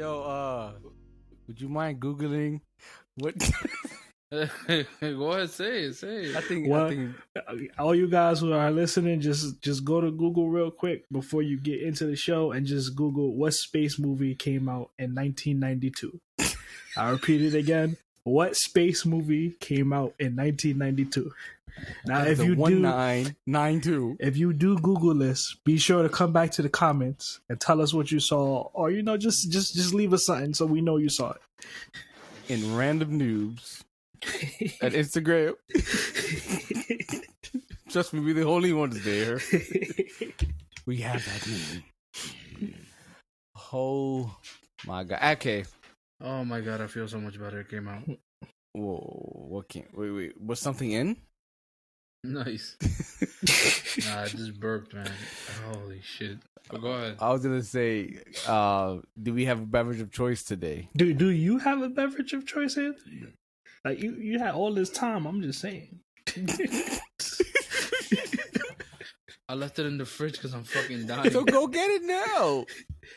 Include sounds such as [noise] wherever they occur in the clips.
Yo, uh, would you mind googling what? [laughs] Go ahead, say it, say it. I think. Well, I think all you guys who are listening, just just go to Google real quick before you get into the show and just Google what space movie came out in 1992. I repeat it again. What space movie came out in 1992? Now, if you do, nine nine two. if you do Google this, be sure to come back to the comments and tell us what you saw, or you know, just just just leave us something so we know you saw it. in random noobs at Instagram. [laughs] Trust me, we're the only ones there. We have that movie. [laughs] Oh my god. Okay. Oh my god, I feel so much better. It came out. [laughs] Whoa. What can wait wait. Was something in? Nice. [laughs] nah, I just burped, man. Holy shit. But go ahead. I was gonna say, uh, do we have a beverage of choice today? do do you have a beverage of choice, Anthony? Like you you had all this time. I'm just saying. [laughs] I left it in the fridge because I'm fucking [laughs] dying. So go get it now.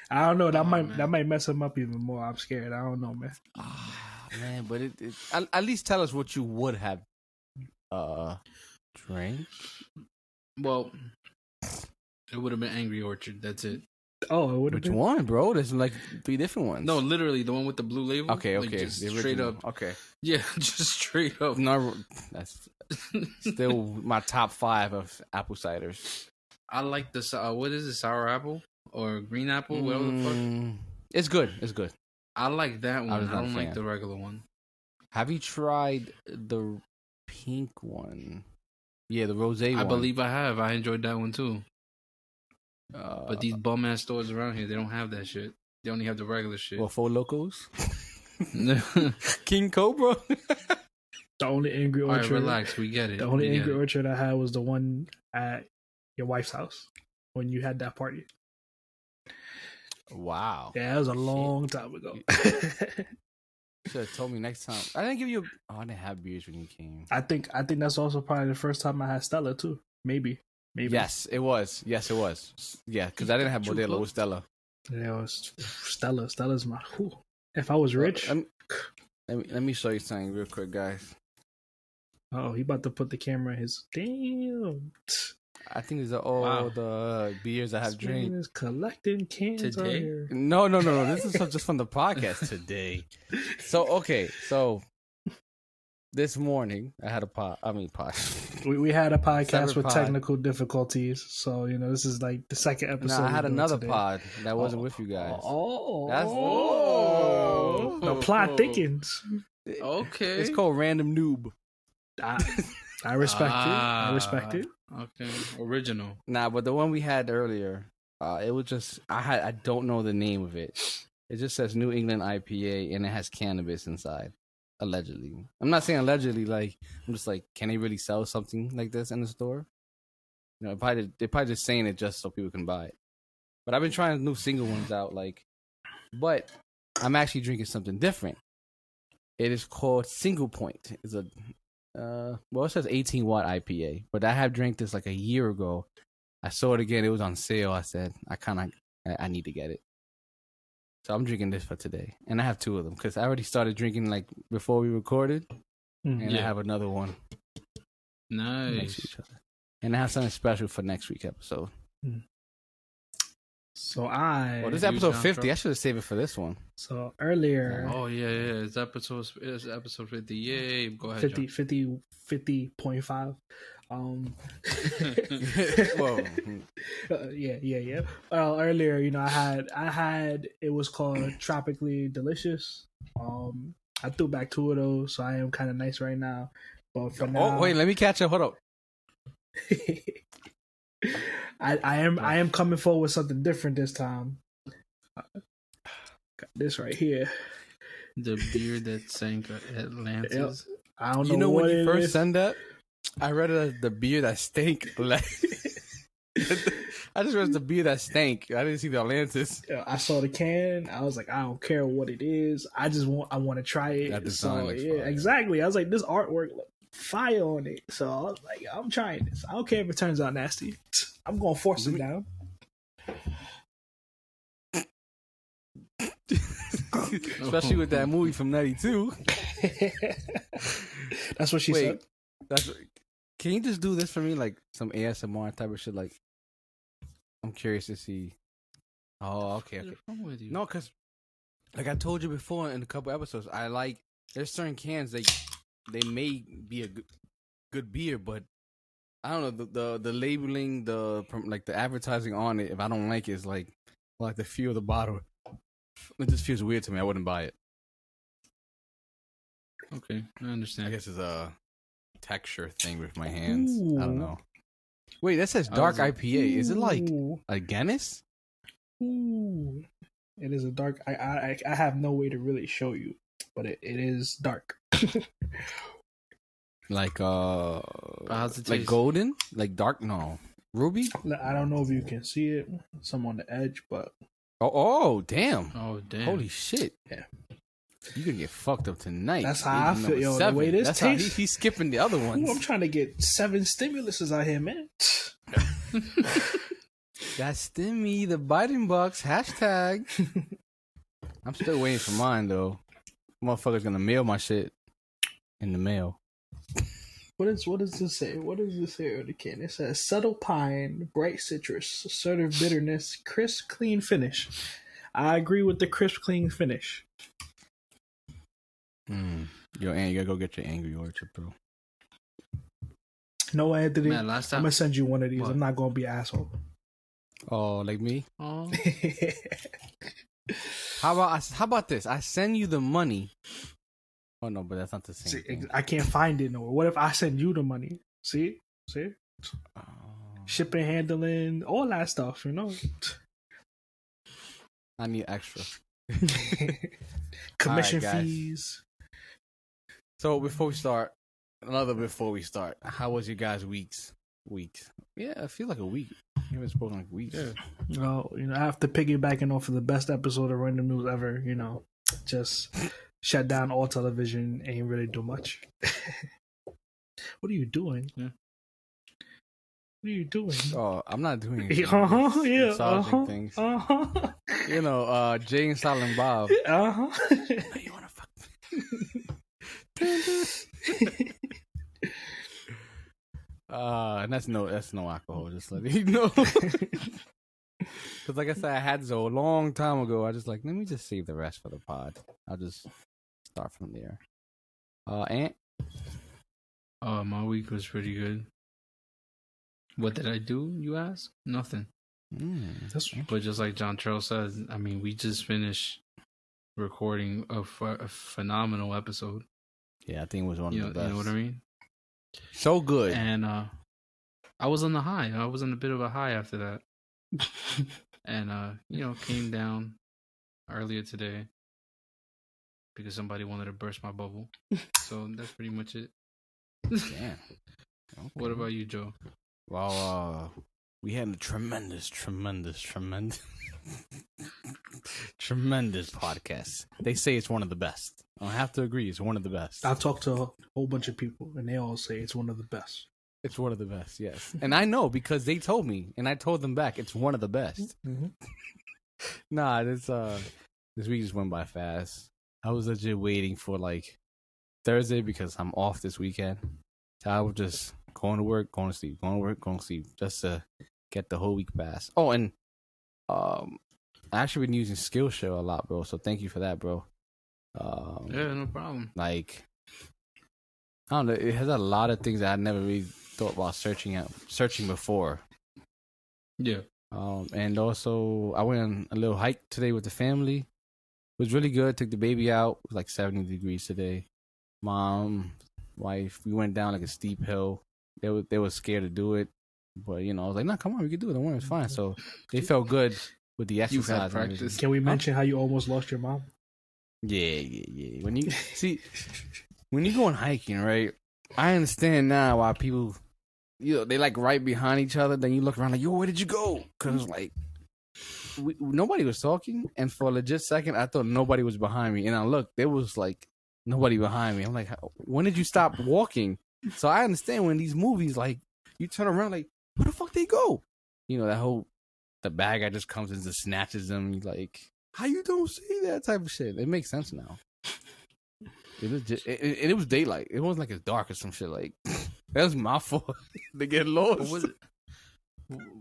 I don't know. That Oh, might man. that might mess him up even more. I'm scared. I don't know, man. Ah, man, but it, it at, at least tell us what you would have uh drank. well, it would have been Angry Orchard. That's it. Oh, it would have Which been. one, bro? There's like three different ones. No, literally the one with the blue label. Okay, Like, okay. just straight up. Okay. Yeah, [laughs] just straight up. No, that's still my top five of apple ciders. I like the uh, what is it, sour apple or green apple, whatever the fuck. Mm, it's good. It's good. I like that one. I I, was not a don't like the regular one. Have you tried the pink one? Yeah, the rose one. I believe I have. I enjoyed that one too. Uh, But these bum ass stores around here, they don't have that shit. They only have the regular shit. well, Four Lokos. [laughs] [laughs] [laughs] King Cobra. The only angry Orchard. All right, orchard. relax. We get it. The only We angry it. orchard I had was the one at your wife's house when you had that party. wow. Yeah, that was a long time ago. You [laughs] Should have told me next time. I didn't give you. Oh, I didn't have beers when you came. I think I think that's also probably the first time I had Stella too. Maybe, maybe. Yes, it was. Yes, it was. Yeah, because I didn't have True Modelo Blood. with Stella. Yeah, it was Stella. Stella's my. whew. If I was rich, Let let me let me show you something real quick, guys. Oh, he about to put the camera in his. Damn. I think these are all Wow. the beers I have This drank. is collecting cans Today? No, no, no, no. This is just from the podcast today. So okay, so this morning I had a pod. I mean pod. We, we had a podcast Separate with pod. technical difficulties, so you know this is like the second episode. no, I had another today. pod that wasn't Oh, with you guys. Oh, That's- oh. the plot thickens. Okay. It's called Random Noob. I, I respect it. I respect Ah. it. Okay. Original. Nah, but the one we had earlier, uh, it was just I had I don't know the name of it. It just says New England IPA and it has cannabis inside. Allegedly. I'm not saying allegedly, like I'm just like, can they really sell something like this in the store? You know, probably they're probably just saying it just so people can buy it. But I've been trying new single ones out, like. But I'm actually drinking something different. It is called Single Point. It's a uh, well, it says 18 watt IPA, but I have drank this like a year ago. I saw it again. It was on sale. I said I kind of I, I need to get it. So I'm drinking this for today, and I have two of them because I already started drinking like before we recorded, Mm. and I have another one Nice. And I have something special for next week episode. So I Well, this is episode 50. I should have saved it for this one. so earlier Oh yeah, yeah. It's episode. It's episode fifty. Yay! Go ahead. 50 50 50.5 um [laughs] Whoa. [laughs] Uh, yeah yeah yeah well earlier you know i had i had it was called tropically delicious um i threw back two of those so i am kind of nice right now but for now Oh, wait, let me catch up. Hold up. [laughs] I, I am I am coming forward with something different this time. Got this right here. The beer that sank Atlantis. I don't know, You know what when you first is. sent that, I read it as the beer that stank. [laughs] I just read the beer that stank. I didn't see the Atlantis. Yeah, I saw the can. I was like, I don't care what it is. I just want I want to try it. That design so, looks yeah, fire. exactly. I was like, this artwork look fire on it. So I was like, I'm trying this. I don't care if it turns out nasty. I'm gonna force it down. [laughs] Especially with that movie from '92. [laughs] That's what she Wait, said. that's. Can you just do this for me, like some ASMR type of shit? Like, I'm curious to see. Oh, okay, okay. What's wrong with you? No, because like I told you before in a couple episodes, I like there's certain cans they they may be a good, good beer, but I don't know the, the the labeling, the like the advertising on it. If I don't like it, it's like like the feel of the bottle. It just feels weird to me. I wouldn't buy it. Okay, I understand. I guess it's a texture thing with my hands. I don't know. Wait, that says dark like, IPA. Is it like a Guinness? ooh. It is a dark. I, I I have no way to really show you, but it, it is dark. [laughs] Like uh, how's like golden, like dark? No, ruby. I don't know if you can see it. Some on the edge, but Oh, oh, damn! Oh damn! Holy shit! Yeah. you gonna get fucked up tonight. That's how I feel, number yo, the seven. way this That's how he, tastes- he's skipping the other ones. ooh, I'm trying to get seven stimuluses out here, man. [laughs] That stimmy, the biting box hashtag. [laughs] I'm still waiting for mine though. Motherfucker's gonna mail my shit in the mail. What is what does this say? What does this say on the can? It says subtle pine, bright citrus, assertive bitterness, crisp, clean finish. I agree with the crisp, clean finish. Mm. Yo, and you gotta go get your angry orchard, bro. No, Anthony, Man, last I'm gonna send you one of these. What? I'm not gonna be an asshole. Oh, like me? Oh, [laughs] How about I, how about this? I send you the money. Oh no, but that's not the same. See. I can't find it nowhere. What if I send you the money? See, see, Oh. shipping, handling, all that stuff. You know, I need extra. [laughs] commission guys. fees. So before we start, another before we start, how was your guys' weeks? Weeks? Yeah, I feel like a week. You haven't spoken like weeks. Yeah. Well, you know, after piggybacking off of the best episode of Random Noobs ever, you know, just shut down all television, ain't really do much. [laughs] what are you doing? Yeah. What are you doing? Oh, I'm not doing [laughs] anything. Uh huh. Just Yeah. massaging Uh huh. things. Uh huh. You know, uh, Jay and Silent Bob. [laughs] Uh huh. you wanna fuck? Uh, and that's no, that's no alcohol. Just let you [laughs] know. [laughs] Because like I said, I had this a long time ago. I just like let me just save the rest for the pod. I'll just start from there. Uh, Ant. uh, my week was pretty good. What did I do? You ask? Nothing. Mm. That's But just like John Charles said, I mean, we just finished recording a, ph- a phenomenal episode. Yeah, I think it was one You know, of the best. you know what I mean? So good. And uh, I was on the high. I was on a bit of a high after that. [laughs] and uh, you know, came down earlier today because somebody wanted to burst my bubble. so that's pretty much it. Damn. [laughs] What about you, Joe? Well, uh, we had a tremendous, tremendous, tremendous, [laughs] tremendous podcast. They say it's one of the best. I have to agree, it's one of the best. I've talked to a whole bunch of people, and they all say it's one of the best. It's one of the best, yes. And I know because they told me, and I told them back, it's one of the best. Mm-hmm. [laughs] Nah, this uh, this week just went by fast. I was legit waiting for like Thursday because I'm off this weekend. So I was just going to work, going to sleep, going to work, going to sleep, just to get the whole week passed. Oh, and um, I actually been using Skillshare a lot, bro. So thank you for that, bro. Um, Yeah, no problem. like I don't know, it has a lot of things that I never really thought about searching out searching before. Yeah. Um, and also I went on a little hike today with the family. It was really good. Took the baby out. It was like seventy degrees today. Mom, wife, we went down like a steep hill. They were they were scared to do it, but you know I was like, no, come on, we can do it. Don't worry, it's fine. So they felt good with the You've exercise. had and everything. practice. Can we mention how you almost lost your mom? Yeah, yeah, yeah. When you [laughs] see, when you going hiking, right? I understand now why people, you know, they like right behind each other. Then you look around like, yo, where did you go? Because like, we, nobody was talking, and for a legit second, I thought nobody was behind me, and I looked, there was like nobody behind me. I'm like, when did you stop walking? So I understand when these movies, like, you turn around, like, where the fuck they go? You know that whole the bad guy just comes and just snatches them. You like, how you don't see that type of shit? It makes sense now. It was just, it, it, it was daylight. It wasn't like it's dark or some shit. Like [laughs] that was my fault. [laughs] they get lost. What was it?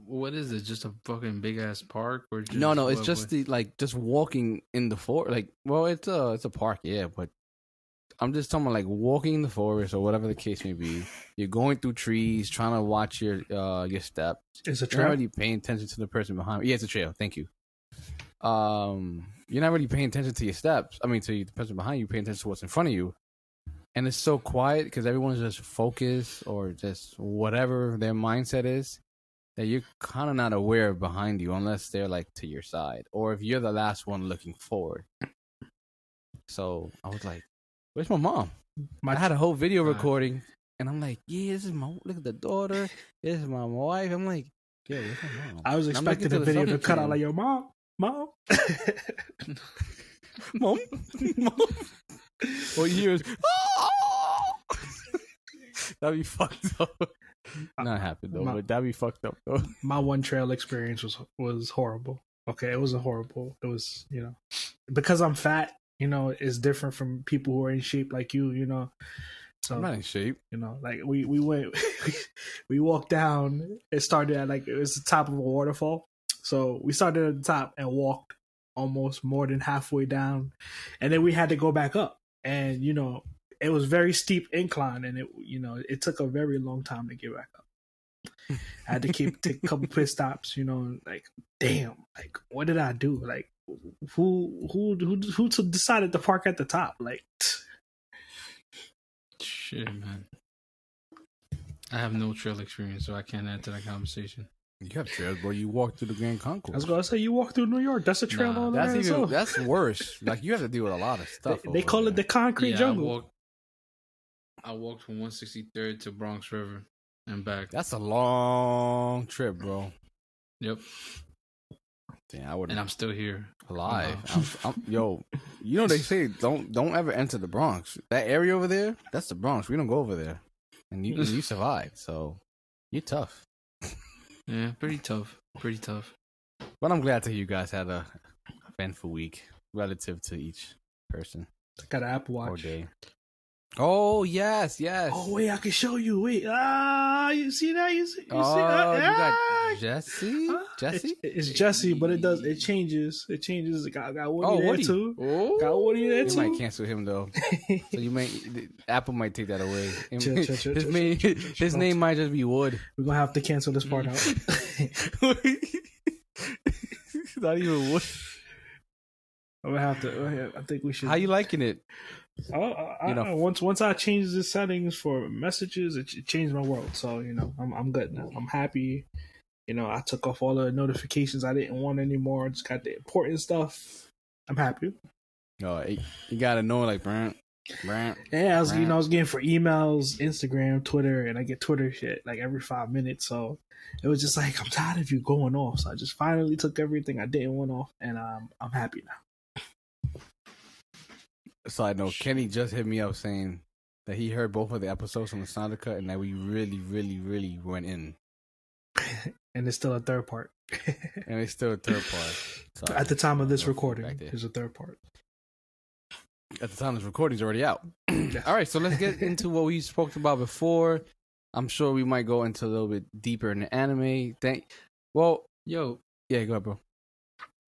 What is it? Just a fucking big ass park or just, no, no, it's what- just what- the like just walking in the forest. Like, well, it's a it's a park, yeah, but I'm just talking about like walking in the forest or whatever the case may be. You're going through trees, trying to watch your uh your step. It's a trail. You're not really paying attention to the person behind. Yeah, it's a trail. Thank you. Um, you're not really paying attention to your steps. I mean, to the person behind you, paying attention to what's in front of you. And it's so quiet because everyone's just focused or just whatever their mindset is that you're kind of not aware of behind you unless they're like to your side or if you're the last one looking forward. So I was like, "Where's my mom?" My I had a whole video recording, and I'm like, "Yeah, this is my look at the daughter. This is my wife." I'm like, "Yeah, where's my mom?" I was And I'm looking expecting the video to cut out like your mom, mom. [laughs] [laughs] mom, mom. All you hear is, [laughs] "Oh!" that'd be fucked up. Not happened though, My- but that'd be fucked up though. My one trail experience was was horrible. Okay, it was a horrible. It was you know because I'm fat. You know, it's different from people who are in shape like you. You know, so I'm not in shape. you know, like we we went, [laughs] we walked down. It started at like it was the top of a waterfall. So we started at the top and walked almost more than halfway down, and then we had to go back up. And you know, it was very steep incline, and it you know it took a very long time to get back up. [laughs] I had to keep take a couple pit stops. You know, like damn, like what did I do? Like who who who who decided to park at the top? Like. Shit, man. I have no trail experience, so I can't add to that conversation. You have trails, bro. You walk through the Grand Concourse. I Concourse. was gonna say you walk through New York. That's a trail Nah, all That's there even itself. that's worse. Like you have to deal with a lot of stuff. They, they over call it the concrete yeah, jungle. I walked, I walked from 163rd to Bronx River and back. That's a long trip, bro. Yep, Damn, I wouldn't. and I'm still here. alive. Wow. [laughs] I'm, I'm, yo, you know they say don't don't ever enter the Bronx. That area over there, that's the Bronx. We don't go over there, and you you [laughs] survived. So you're tough. Yeah, pretty tough. Pretty tough. But I'm glad to hear you guys had a eventful week relative to each person I got an Apple or Watch. day. Oh yes, yes. Oh wait, I can show you. Wait, ah, you see that? You see? You see Oh, that? you got Ah! Jesse. Ah, Jesse. It's, it's Jesse, but it does. It changes. It changes. It got, got Woody Oh, there Woody. too. Oh, Got Woody there You might cancel him though. [laughs] So you might Apple might take that away. Chill, chill, chill, his name, his name might just be Wood. We're gonna have to cancel this part out. [laughs] Not even Wood. [laughs] I'm gonna have to. I think we should. How you liking it? I, I, You know- I- once once I changed the settings for messages, it, ch- changed my world. So you know, I'm I'm good now. I'm happy. You know, I took off all the notifications I didn't want anymore. Just got the important stuff. I'm happy. No, you gotta know, like, Brent. Brant. Yeah, I was you know I was getting for emails, Instagram, Twitter, and I get Twitter shit like every five minutes. So it was just like I'm tired of you going off. So I just finally took everything I didn't want off, and um, I'm happy now. Side note: Kenny just hit me up saying that he heard both of the episodes from the Sonic Cut and that we really, really, really went in, [laughs] And it's still a third part. [laughs] and it's still a third part. So, [laughs] At the time of this recording, back there. there's a third part. at the time of this recording's already out. [clears throat] Yes. All right, so let's get into what we spoke about before. I'm sure we might go into a little bit deeper in the anime. Thank. Well, Yo, yeah, go ahead, bro.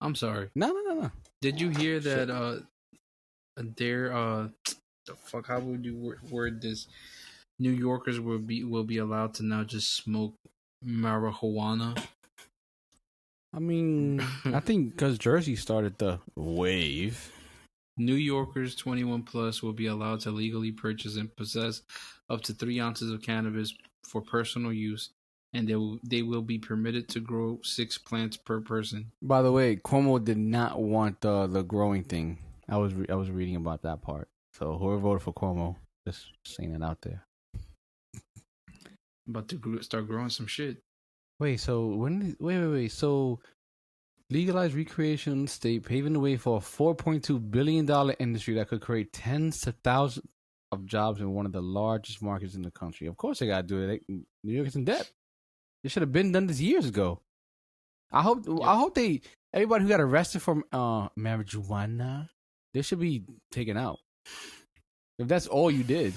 I'm sorry. No, no, no, no. Did you hear that? Uh, there. Uh, the fuck? How would you word, word this? New Yorkers will be will be allowed to now just smoke marijuana. I mean, I think [laughs] because Jersey started the wave. New Yorkers 21 plus will be allowed to legally purchase and possess up to three ounces of cannabis for personal use, and they will, they will be permitted to grow six plants per person. By the way, Cuomo did not want the the growing thing. I was re- I was reading about that part. So whoever voted for Cuomo, just saying it out there. About to gr- start growing some shit. Wait, so when? did- Wait, wait, wait. So legalized recreation state, paving the way for a 4.2 billion dollar industry that could create tens of thousands of jobs in one of the largest markets in the country. Of course, they gotta do it. They, New York is in debt. They should have been done this years ago. I hope. I hope they. Everybody who got arrested for uh, marijuana, they should be taken out. If that's all you did,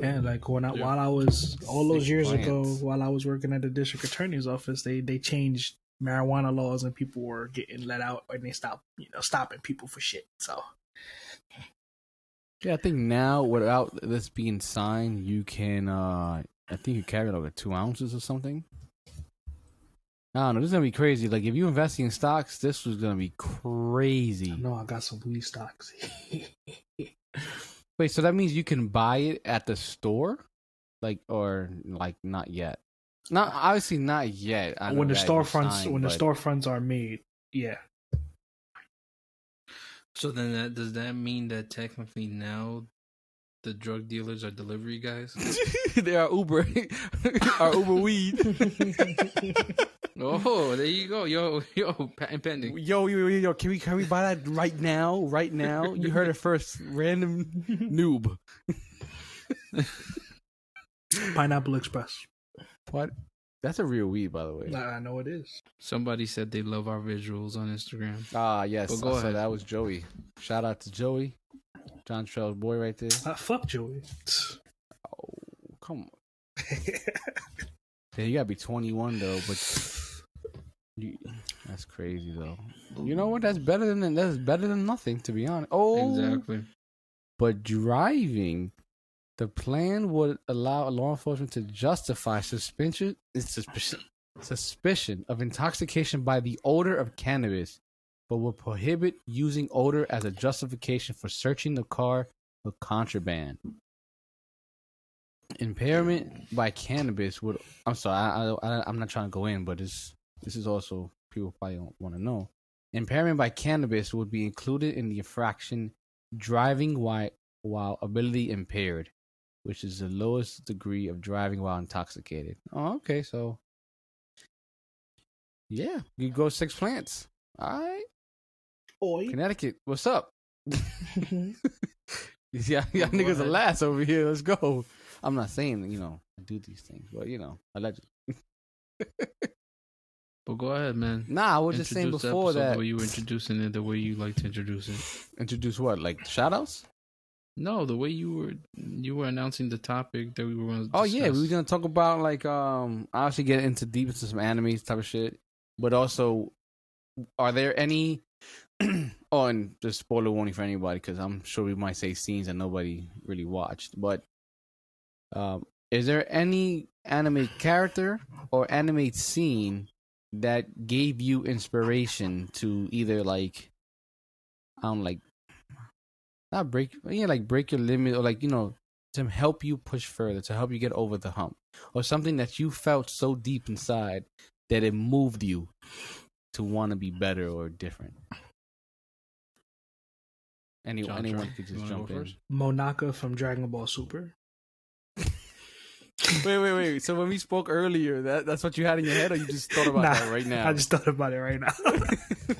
Yeah, like when I Yeah. while I was all those Six years plants. ago, while I was working at the district attorney's office, they they changed marijuana laws and people were getting let out and they stopped you know stopping people for shit. So Yeah, I think now without this being signed, you can. uh I think you carry like two ounces or something. I don't know. This is gonna be crazy. Like if you investing in stocks, this was gonna be crazy. I know I got some weed stocks. [laughs] Wait, so that means you can buy it at the store, like or like not yet. Not obviously not yet. I when the that you storefronts signed, when the storefronts are made, yeah. So then, that does that mean that technically now the drug dealers are delivery guys? [laughs] they are Uber, [laughs] are Uber weed. Oh, there you go, yo, yo, patent pending. Yo, yo, yo, yo, can we can we buy that right now? Right now? You heard it first. Random noob. [laughs] Pineapple Express. What? That's a real weed, by the way. I I know it is. Somebody said they love our visuals on Instagram. Ah, yes. Well, go I said ahead. that was Joey. Shout out to Joey, John Trell's boy, right there. Uh, fuck Joey. Oh, come on. [laughs] Yeah, you gotta be 21 though, but you, that's crazy though. You know what? That's better than that's better than nothing, to be honest. Oh, Exactly. But driving, the plan would allow law enforcement to justify suspension, suspicion, suspicion of intoxication by the odor of cannabis, but would prohibit using odor as a justification for searching the car for contraband. Impairment by cannabis would. I'm sorry, I, I, I'm not trying to go in, but this this is also people probably don't want to know. Impairment by cannabis would be included in the infraction driving while, while ability impaired, which is the lowest degree of driving while intoxicated. Oh, okay, so yeah, you go six plants. All right, Oi. Connecticut, what's up? Mm-hmm. [laughs] yeah, y'all niggas are last over here. Let's go. I'm not saying you know I do these things, but you know, allegedly. [laughs] But go ahead, man. Nah, I was just saying Introduce before that. You were introducing it, the way you like to introduce it. Introduce what? Like shout outs? No, the way you were you were announcing the topic that we were going to. Oh yeah, we were gonna talk about like um obviously get into deep into some anime type of shit, but also are there any [clears throat] oh and just spoiler warning for anybody because I'm sure we might say scenes that nobody really watched, but um is there any anime character or anime scene that gave you inspiration to either like I don't like not break yeah like break your limit or like you know to help you push further, to help you get over the hump, or something that you felt so deep inside that it moved you to want to be better or different. Any, John, anyone John, could just jump in. first? Monaka from Dragon Ball Super. Wait, wait, wait. So when we spoke earlier, that that's what you had in your head, or you just thought about Nah, that right now? I just thought about it right now. [laughs]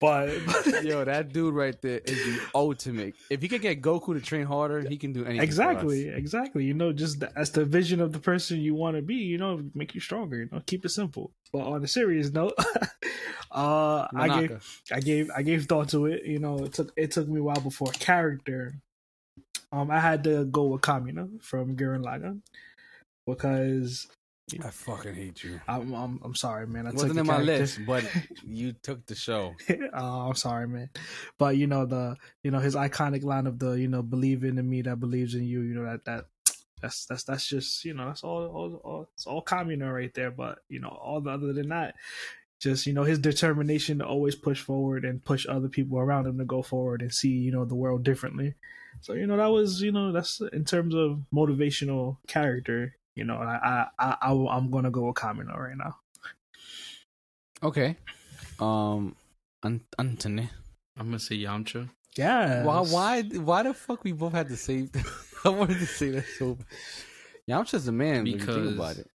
but, but Yo, that dude right there is the ultimate. If he could get Goku to train harder, he can do anything. exactly, exactly. You know, just th- that's the vision of the person you want to be. You know, make you stronger. You know, keep it simple. But on a serious note, [laughs] uh, I gave I gave I gave thought to it. You know, it took it took me a while before character. Um, I had to go with Kamina from Gurren Lagann because I fucking hate you. I'm I'm, I'm sorry, man. I It wasn't took in my list, but [laughs] you took the show. [laughs] oh, I'm sorry, man. But you know the you know his iconic line of the you know believe in me that believes in you. You know that that that's that's that's just you know that's all all, all it's all Kamina right there. But you know all the other than that, just you know his determination to always push forward and push other people around him to go forward and see you know the world differently. So you know that was you know that's in terms of motivational character. You know I I, I I'm gonna go with Kamina right now. Okay. Um, An- Anthony. I'm gonna say Yamcha. Yeah. Why? Why? Why the fuck we both had the same? [laughs] I wanted to say that so. bad. Yamcha's the man. Because when you think about it.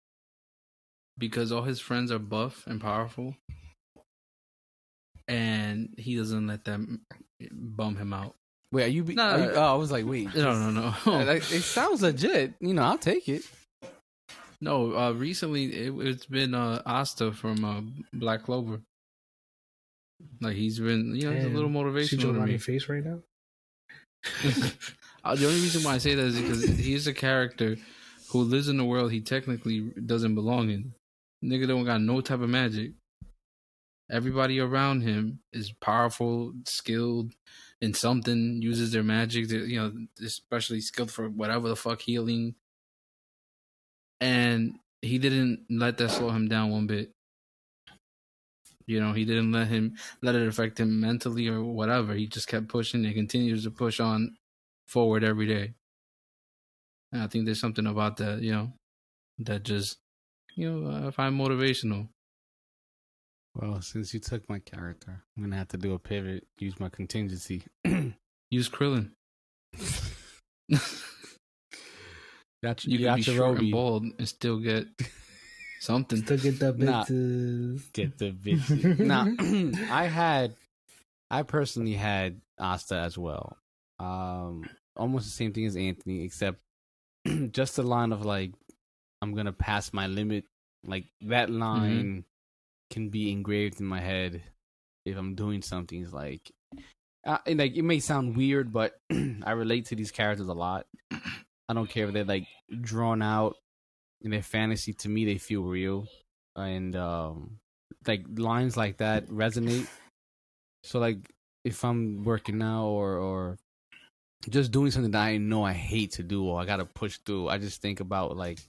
because all his friends are buff and powerful, and he doesn't let them bum him out. Wait, are you? Be- No, are you oh, I was like, wait. No, no, no, [laughs] Like, it sounds legit. You know, I'll take it. no. Uh, recently, it, it's been uh, Asta from uh, Black Clover. Like he's been, you know, he's a little See motivational Joe to on me. your face right now. [laughs] Uh, the only reason why I say that is because he's a character who lives in a world he technically doesn't belong in. Nigga don't got no type of magic. Everybody around him is powerful, skilled in something, uses their magic, you know, especially skilled for whatever the fuck healing. And he didn't let that slow him down one bit. You know, he didn't let him let it affect him mentally or whatever. He just kept pushing and continues to push on forward every day. And I think there's something about that, you know, that just, you know, if I find motivational. Well, since you took my character, I'm gonna have to do a pivot. Use my contingency. [clears throat] Use Krillin. [laughs] That's You can be short and bald and still get [laughs] something. Still get that Nah. Get the [laughs] bitch. now, [clears throat] I had, I personally had Asta as well. Um, almost the same thing as Anthony, except [clears throat] just the line of like, I'm gonna pass my limit. Like that line can be engraved in my head if I'm doing something. It's like, uh, and like it may sound weird, but [clears throat] I relate to these characters a lot. I don't care if they're like drawn out in their fantasy. To me, they feel real, and um, like lines like that resonate. So like if I'm working out or or just doing something that I know I hate to do or I gotta push through, I just think about like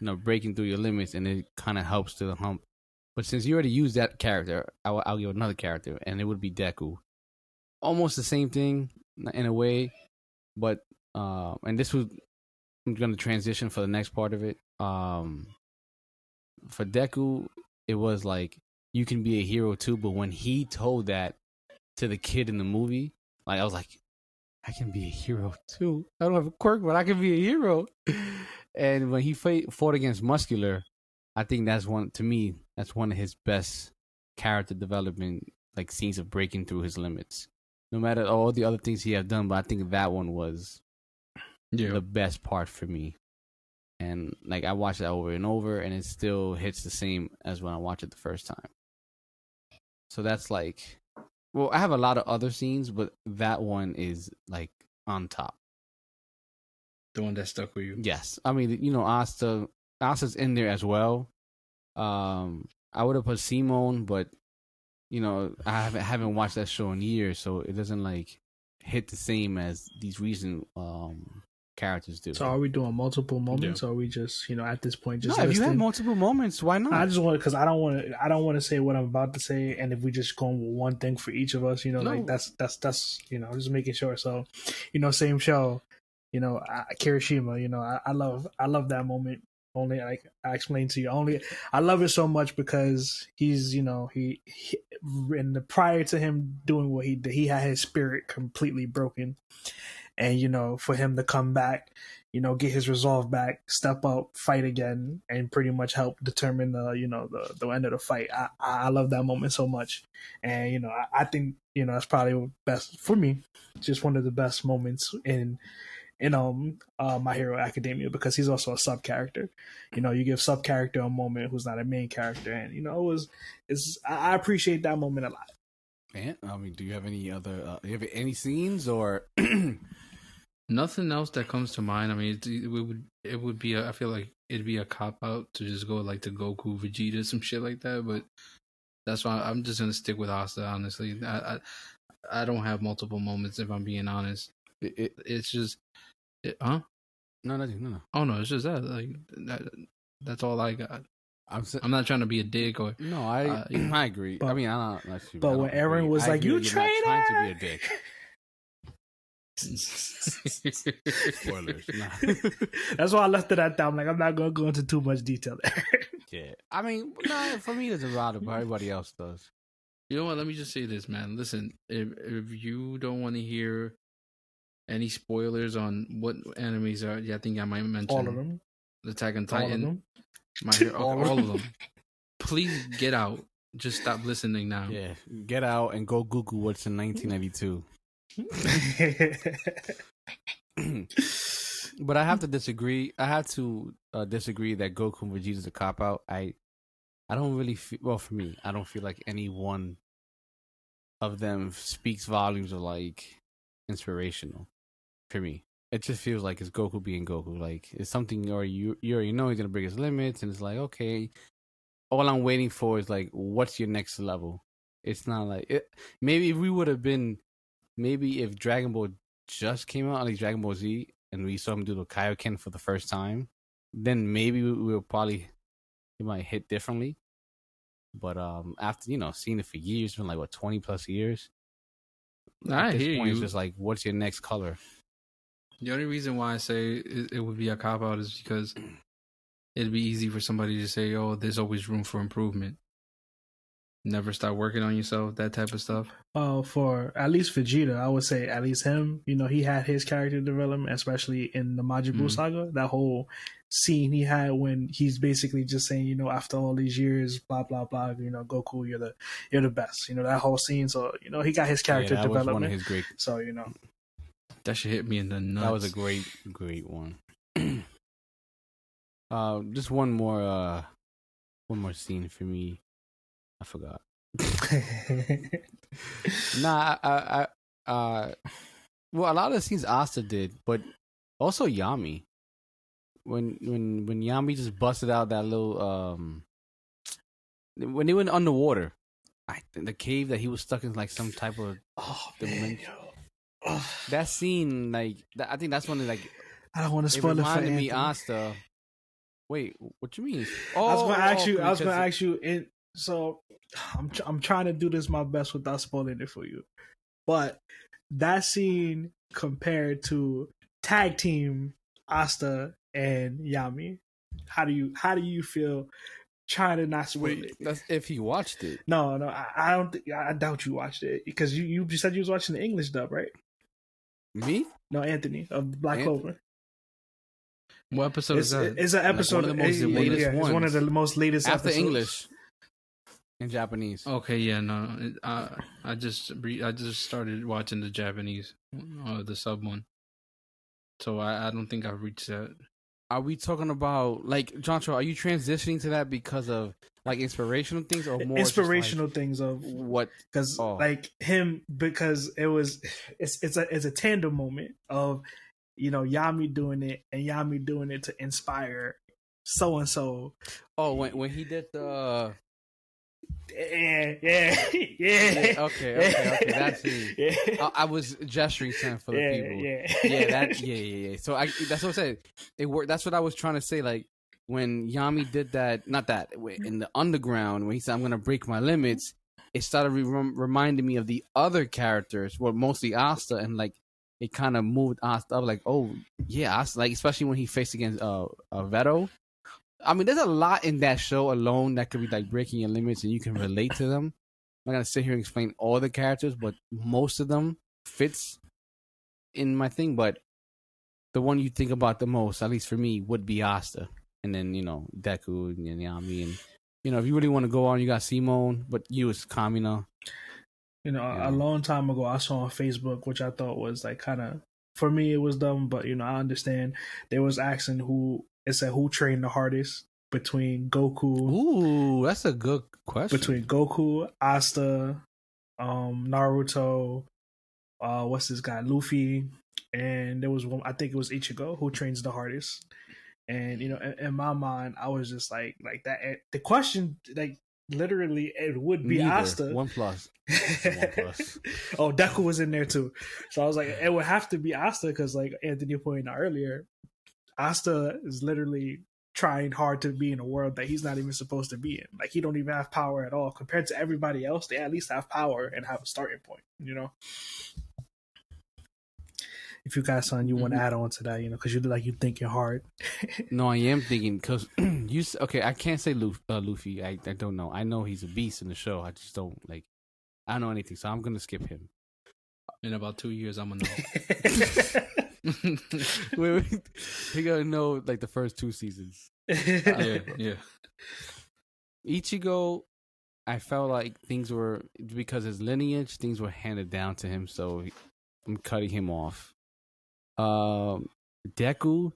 you know breaking through your limits, and it kind of helps to the hump. But since you already used that character, I'll, I'll give another character, and it would be Deku. Almost the same thing in a way, but uh, and this was I'm gonna transition for the next part of it. Um, for Deku, it was like you can be a hero too. But when he told that to the kid in the movie, like I was like, I can be a hero too. I don't have a quirk, but I can be a hero. [laughs] And when he fought against Muscular, I think that's one to me. That's one of his best character development, like scenes of breaking through his limits. No matter all the other things he have done, but I think that one was Yeah. the best part for me. And like I watched that over and over, and it still hits the same as when I watched it the first time. So that's like, well, I have a lot of other scenes, but that one is like on top. The one that stuck with you. Yes, I mean you know Asta, Asta's in there as well. Um, I would have put Simone, but you know I haven't haven't watched that show in years, so it doesn't like hit the same as these recent um characters do. So are we doing multiple moments, or are we just you know at this point no, just if you have multiple moments, why not? I just want because I don't want to. I don't want to say what I'm about to say, and if we just go with one thing for each of us, you know, No. like that's that's that's you know, just making sure. So, you know, same show, you know, I, Kirishima, you know, I, I love I love that moment Only like I explained to you. Only I love it so much because he's you know he, he in the prior to him doing what he did, he had his spirit completely broken, and you know for him to come back, you know get his resolve back, step up, fight again, and pretty much help determine the you know the the end of the fight. I I love that moment so much, and you know I, I think you know that's probably best for me. Just one of the best moments in in um uh, My Hero Academia because he's also a sub character. You know, you give sub character a moment who's not a main character, and you know it was it's I appreciate that moment a lot. Man, I mean, do you have any other? Uh, do you have any scenes or? [clears throat] Nothing else that comes to mind. I mean, it, it would it would be. A, I feel like it'd be a cop out to just go like to Goku, Vegeta, some shit like that. But that's why I'm just gonna stick with Asta. Honestly, I I, I don't have multiple moments if I'm being honest. It, it, It's just, it, huh? no, no, no, no. Oh no, it's just that. Like that, that's all I got. I'm, s- I'm not trying to be a dick or no, I uh, [clears throat] I agree. I mean, I don't. Not sure, but I don't when Eren agree. was I like, "You that you're not trying to be a dick. [laughs] Spoilers. Nah. [laughs] That's why I left it at that. I'm like, I'm not gonna go into too much detail there. [laughs] yeah, I mean, no, for me, there's a lot of but everybody else does. You know what? Let me just say this, man. Listen, if if you don't want to hear any spoilers on what enemies are, yeah, I think I might mention All of them. Attack on All of Titan, them. My [laughs] Hero, All all, of of them. Please get out. Just stop listening now. Yeah, get out and go Google what's in 1992. [laughs] but I have to disagree. I have to uh, disagree that Goku and Vegeta is a cop out. I I don't really feel well for me. I don't feel like any one of them speaks volumes of like inspirational for me. It just feels like it's Goku being Goku. Like it's something or you you already know he's gonna break his limits, and it's like okay. All I'm waiting for is like, what's your next level? It's not like it. Maybe if we would have been, maybe if Dragon Ball just came out, like Dragon Ball Z, and we saw him do the Kaioken for the first time, then maybe we will probably it might hit differently. But um, after you know seeing it for years, been like what twenty plus years. I at this hear point, It's you. just like, what's your next color? The only reason why I say it, it would be a cop out is because it'd be easy for somebody to say, "Oh, there's always room for improvement." Never stop working on yourself. That type of stuff. Uh, for at least Vegeta, I would say at least him. You know, he had his character development, especially in the Majin Buu Mhm. saga. That whole scene he had when he's basically just saying, you know, after all these years, blah blah blah. You know, Goku, you're the you're the best. You know that whole scene. So you know, he got his character yeah, that was development. one of his great. so you know, That should hit me in the nuts. That was a great, great one. [clears throat] uh, just one more, uh, one more scene for me. I forgot. [laughs] Nah, I, I, I, uh, well, a lot of the scenes Asta did, but also Yami. When when when Yami just busted out that little um, when they went underwater, I the cave that he was stuck in, like some type of oh The man, men- yo. Ugh. That scene. Like that, I think that's one of like I don't want to it spoil it, for reminded me. Asta. Wait, what you mean? Oh, I was gonna oh, oh, ask you. I was gonna ask you. In so, I'm tr- I'm trying to do this my best without spoiling it for you, but that scene compared to tag team Asta and Yami, how do you how do you feel trying to not spoil Wait, it? that's if he watched it. No, no, I, I don't. Think, I doubt you watched it because you you said you was watching the English dub, right? Me? No, Anthony of Black Ant- Clover. what episode It's, is that? it's an Like episode. one of the most it- latest yeah, It's one of the most latest After episodes. English in Japanese. Okay, yeah, no, I I just re, I just started watching the Japanese, uh, the sub one. So I, I don't think I've reached that. Are we talking about like Johncho? Are you transitioning to that because of like inspirational things or more just, like, inspirational things of what? because Oh. like him because it was it's it's a it's a tandem moment of you know Yami doing it and Yami doing it to inspire so and so. Oh, when when he did the. Yeah, yeah, [laughs] yeah. Yeah, okay, okay, okay. That's [laughs] me. Yeah, I, I was gesturing something for the yeah, people. yeah, yeah, that [laughs] yeah, yeah, yeah. So I that's what I said. It worked. That's what I was trying to say. Like when Yami did that, not that in the underground when he said, "I'm gonna break my limits." It started re- reminding me of the other characters, well, mostly Asta, and like it kind of moved Asta up. Like, oh yeah, Asta, like especially when he faced against uh, uh Vetto, I mean, there's a lot in that show alone that could be like breaking your limits, and you can relate to them. I'm not gonna sit here and explain all the characters, but most of them fits in my thing. But the one you think about the most, at least for me, would be Asta, and then you know Deku and Yami, and you know if you really want to go on, you got Simone, but you was Kamina. You know, Yeah. a long time ago, I saw on Facebook, which I thought was like kind of for me, it was dumb, but you know, I understand. There was asking who it said who trained the hardest between Goku, Ooh, that's a good question. between Goku, Asta, um, Naruto, uh, what's this guy, Luffy, and there was one. I think it was Ichigo who trains the hardest. And you know, in, in my mind, I was just like, like that. eh, The question, like literally, it would be Neither. Asta. One plus. plus. [laughs] oh, Deku was in there too. So I was like, it would have to be Asta because, like Anthony pointed out earlier, Asta is literally trying hard to be in a world that he's not even supposed to be in. Like he don't even have power at all compared to everybody else. They at least have power and have a starting point. You know. If you got something you want to add on to that, you know, because you like you thinking hard. [laughs] No, I am thinking because [clears throat] you. Okay, I can't say Luffy. Uh, Luffy. I, I don't know. I know he's a beast in the show. I just don't like. I don't know anything, so I'm gonna skip him. In about two years, I'm gonna know. [laughs] wait, wait. You gotta know like the first two seasons. [laughs] yeah, yeah. Ichigo, I felt like things were because his lineage, things were handed down to him, so I'm cutting him off. Um, Deku,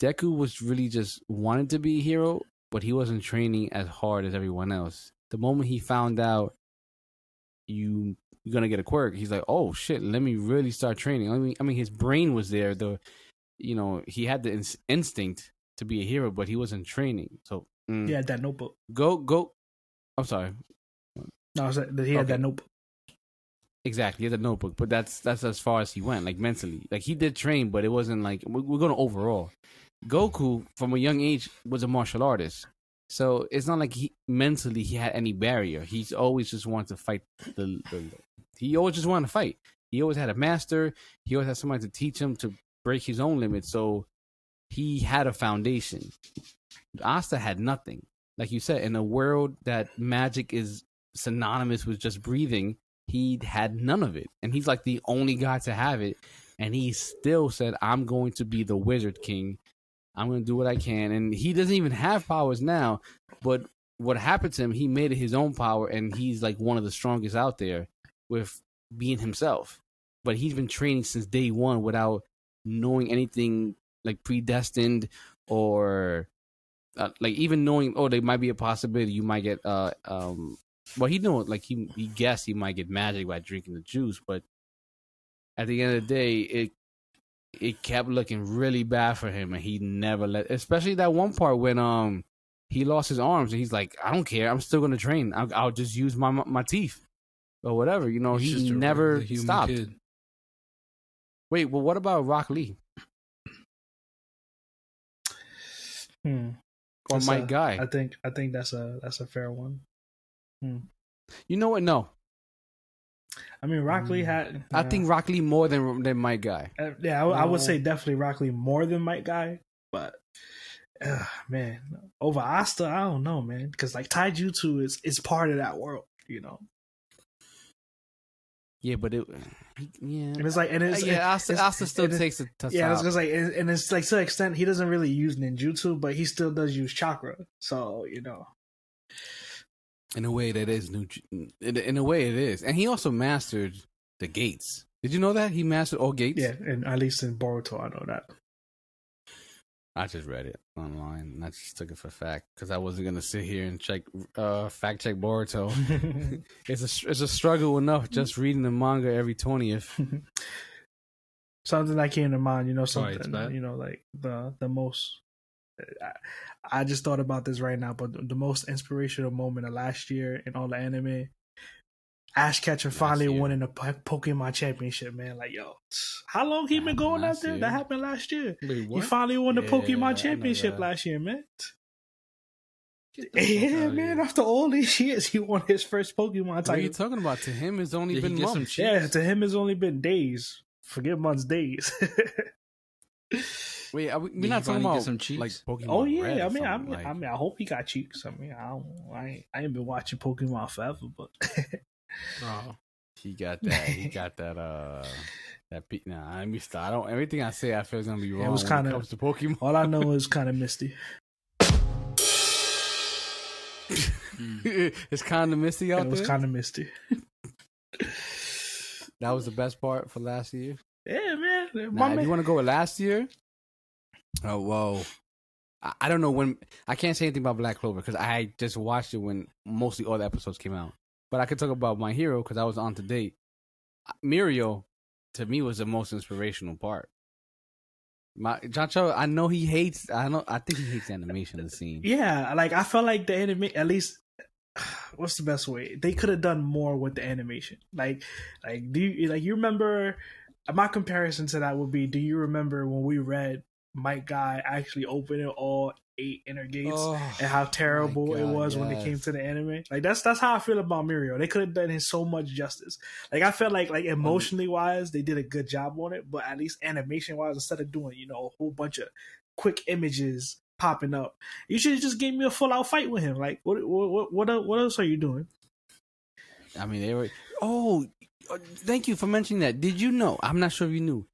Deku was really just wanted to be a hero, but he wasn't training as hard as everyone else. The moment he found out you you're gonna get a quirk, he's like, "Oh shit, let me really start training." I mean, I mean, his brain was there. The, you know, he had the ins- instinct to be a hero, but he wasn't training. So mm. he had that notebook. Go go. I'm sorry. No, I was like, he had Okay. that notebook. Exactly, he had a notebook, but that's that's as far as he went, like mentally. Like he did train, but it wasn't like we're, going overall. Goku, from a young age, was a martial artist, so it's not like he mentally he had any barrier. He's always just wanted to fight. The, the he always just wanted to fight. He always had a master. He always had somebody to teach him to break his own limits. So he had a foundation. Asta had nothing. Like you said, in a world that magic is synonymous with just breathing, he had none of it. And he's like the only guy to have it. And he still said, I'm going to be the Wizard King. I'm going to do what I can. And he doesn't even have powers now. But what happened to him, he made it his own power. And he's like one of the strongest out there with being himself. But he's been training since day one without knowing anything like predestined or uh, like even knowing oh there might be a possibility you might get uh um well he knew like he he guessed he might get magic by drinking the juice but at the end of the day it it kept looking really bad for him and he never let especially that one part when um he lost his arms and he's like I don't care I'm still gonna train I'll, I'll just use my my teeth or whatever you know He's he just never regular human stopped kid. wait well what about Rock Lee Hmm. or That's Mike a- Guy I think I think that's a that's a fair one. You know what no I mean, Rock Lee Mm. had. I yeah. think Rock Lee more than than Might Guy Uh, yeah, I, would- I would say definitely Rock Lee more than Might Guy, but uh, man, over Asta, I don't know, man, because like Taijutsu is is part of that world, you know, Yeah, but it, yeah, and it's like, and it's yeah, Asta, it's- Asta still and it- takes a tough yeah, it's was top. and, and it's like to an extent he doesn't really use ninjutsu, but he still does use chakra, so you know, In a way, that is new. In, in a way, it is, and he also mastered the gates. Did you know that he mastered all gates? yeah, and at least in Boruto, I know that. I just read it online, and I just took it for fact because I wasn't gonna sit here and check, uh, fact check Boruto. [laughs] it's a it's a struggle enough just reading the manga every twentieth. [laughs] something that came to mind, you know, something, bad. you know, like the the most. I, I just thought about this right now, but the, the most inspirational moment of last year in all the anime, Ash Ketchum Last finally year. winning the Pokemon Championship. Man, like yo, how long he been going out there? year. That happened last year. Wait, He finally won the Yeah, Pokemon Championship last year, man. Get the fuck Yeah, man. After all these [laughs] years, he won his first Pokemon title. What are you talking about? To him, it's only Did been months. Yeah, to him, it's only been days. Forget months, days. [laughs] [laughs] Wait, are we, we're not talking about some cheeks? like Pokemon. Oh yeah, Red I mean, I mean, like- I mean, I hope he got cheeks. I mean, I don't, I ain't, I ain't, been watching Pokemon forever, but [laughs] Oh, he got that. He got that. Uh, that. Pe- nah, I missed. I don't. Everything I say, I feel is gonna be wrong. It was kinda- it comes Pokemon. all I know is [laughs] kind of misty. it's kind of misty out It was kind of misty. that was the best part for last year. Yeah, man. Nah, man. you want to go with last year, oh whoa, I, I don't know when. I can't say anything about Black Clover because I just watched it when mostly all the episodes came out. But I could talk about my hero because I was on to date. Mirio, to me, was the most inspirational part. My John Cho, I know he hates. I know. I think he hates animation the [laughs] scene. Yeah, like I felt like the anime at least [sighs] what's the best way? They could have done more with the animation. Like like do you like you remember my comparison to that would be do you remember when we read Might Guy actually opening all eight inner gates Oh, and how terrible my it God, was when it came to the anime? Like that's that's how I feel about Mirio. They could have done him so much justice. Like I felt like like um, emotionally wise they did a good job on it, but at least animation wise instead of doing, you know, a whole bunch of quick images popping up. You should have just gave me a full out fight with him. Like, what, what, what, what else are you doing? I mean, they were. Oh, thank you for mentioning that. Did you know? I'm not sure if you knew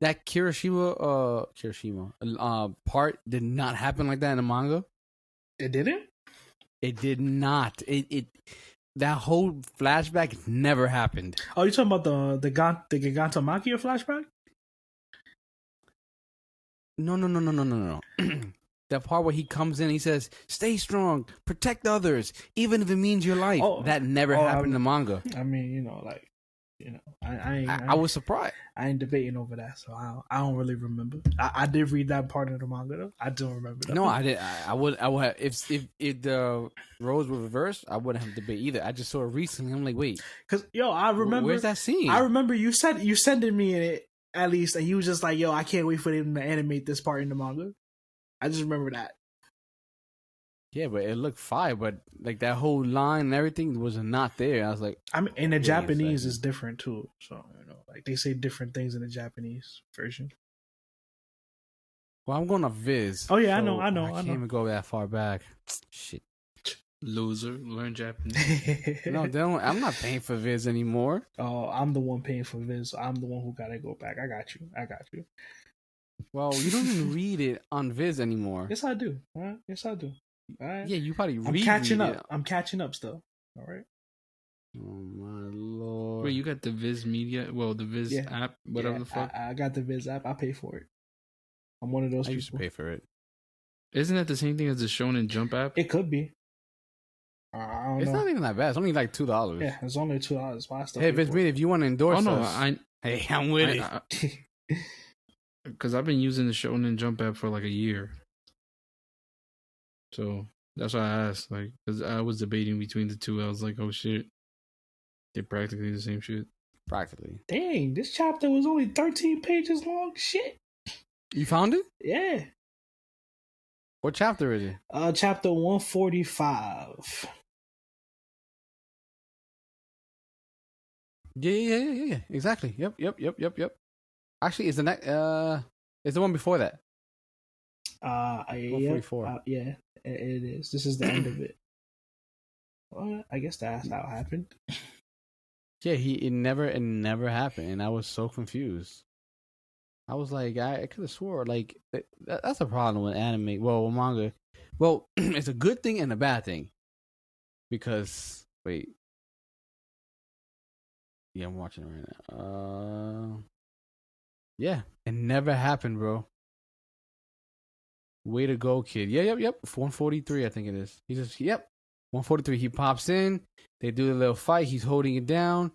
that Kirishima, uh, Kirishima, uh, part did not happen like that in the manga. It didn't. It did not. It it that whole flashback never happened. Oh, you talking about the the Gan, the Gigantomachia flashback? No, no, no, no, no, no, no. [clears throat] that part where he comes in, he says, "Stay strong, protect others, even if it means your life." Oh, that never oh, happened in the manga. I mean, you know, like, you know, I, I ain't, I, I, I was surprised. I ain't debating over that, so I don't, I don't really remember. I, I did read that part of the manga though. I don't remember. That. No, I did. I, I would. I would. Have, if if if the roles were reversed, I wouldn't have debate either. I just saw it recently. I'm like, wait, because yo, I remember. Where's that scene? I remember you said you sending me in it at least, and you was just like, "Yo, I can't wait for them to animate this part in the manga." I just remember that. Yeah, but it looked fire. But like that whole line and everything was not there. I was like, I mean, and the Japanese second. is different too. So you know, like they say different things in the Japanese version. well, I'm going to Viz. Oh, yeah, I know, I know, I I can't know. even go that far back. Shit. loser. Learn Japanese. [laughs] No, they don't, I'm not paying for Viz anymore. oh, I'm the one paying for Viz. I'm the one who gotta go back. I got you. I got you. Well, you don't even read it on Viz anymore. Yes, I do. All right. Yes, I do. All right. Yeah, you probably I'm read catching read up. it. I'm catching up still. All right. Oh my lord! Wait, you got the Viz Media? Well, the Viz Yeah. app, whatever Yeah, the fuck. I, I got the Viz app. I pay for it. I'm one of those I used to pay for it. Isn't that the same thing as the Shonen Jump app? It could be. I don't It's know. not even that bad. It's only like two dollars. yeah, it's only two dollars. Why I still Hey, pay Viz, for it. if you want to endorse oh no, us, I hey, I'm with it. because I've been using the Shonen Jump app for like a year. So that's why I asked, like, because I was debating between the two. I was like, oh shit, they're practically the same shit. Practically. Dang, this chapter was only 13 pages long. Shit. You found it? Yeah. What chapter is it? Uh, chapter 145. Yeah, yeah, yeah, yeah, yeah. Exactly. Yep, yep, yep, yep, yep. Actually, is the next. Uh, it's the one before that. Uh, Yeah, uh, yeah, it, it is. This is the end of it. Well, I guess that's how it happened. Yeah, he it never it never happened, and I was so confused. I was like, I, I could have swore like that, that's a problem with anime. Well, with manga. Well, [clears throat] it's a good thing and a bad thing because wait, yeah, I'm watching it right now. Uh, yeah, it never happened, bro. Way to go, kid. Yeah, yep, yep. 143, I think it is. He just, yep, 143. He pops in. They do a little fight. He's holding it down.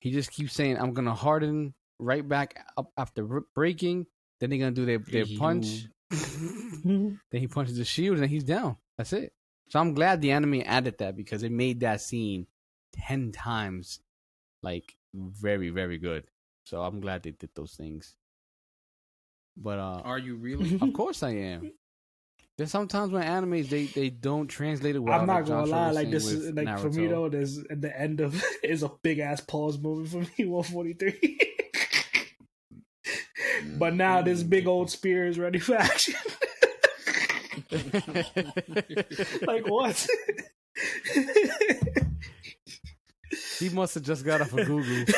He just keeps saying, "I'm gonna harden right back up after breaking." Then they're gonna do their their punch. [laughs] then he punches the shield, and he's down. That's it. So I'm glad the anime added that because it made that scene ten times like very very good. So I'm glad they did those things. But uh, Are you really? of course I am. [laughs] There's sometimes when animes they, they don't translate it well. I'm not like gonna lie, like this is like for me though. There's at the end of [laughs] is a big ass pause moment for me. [laughs] 143. [laughs] but now this mm-hmm. big old spear is ready for action. like what? he must have just got off of Google.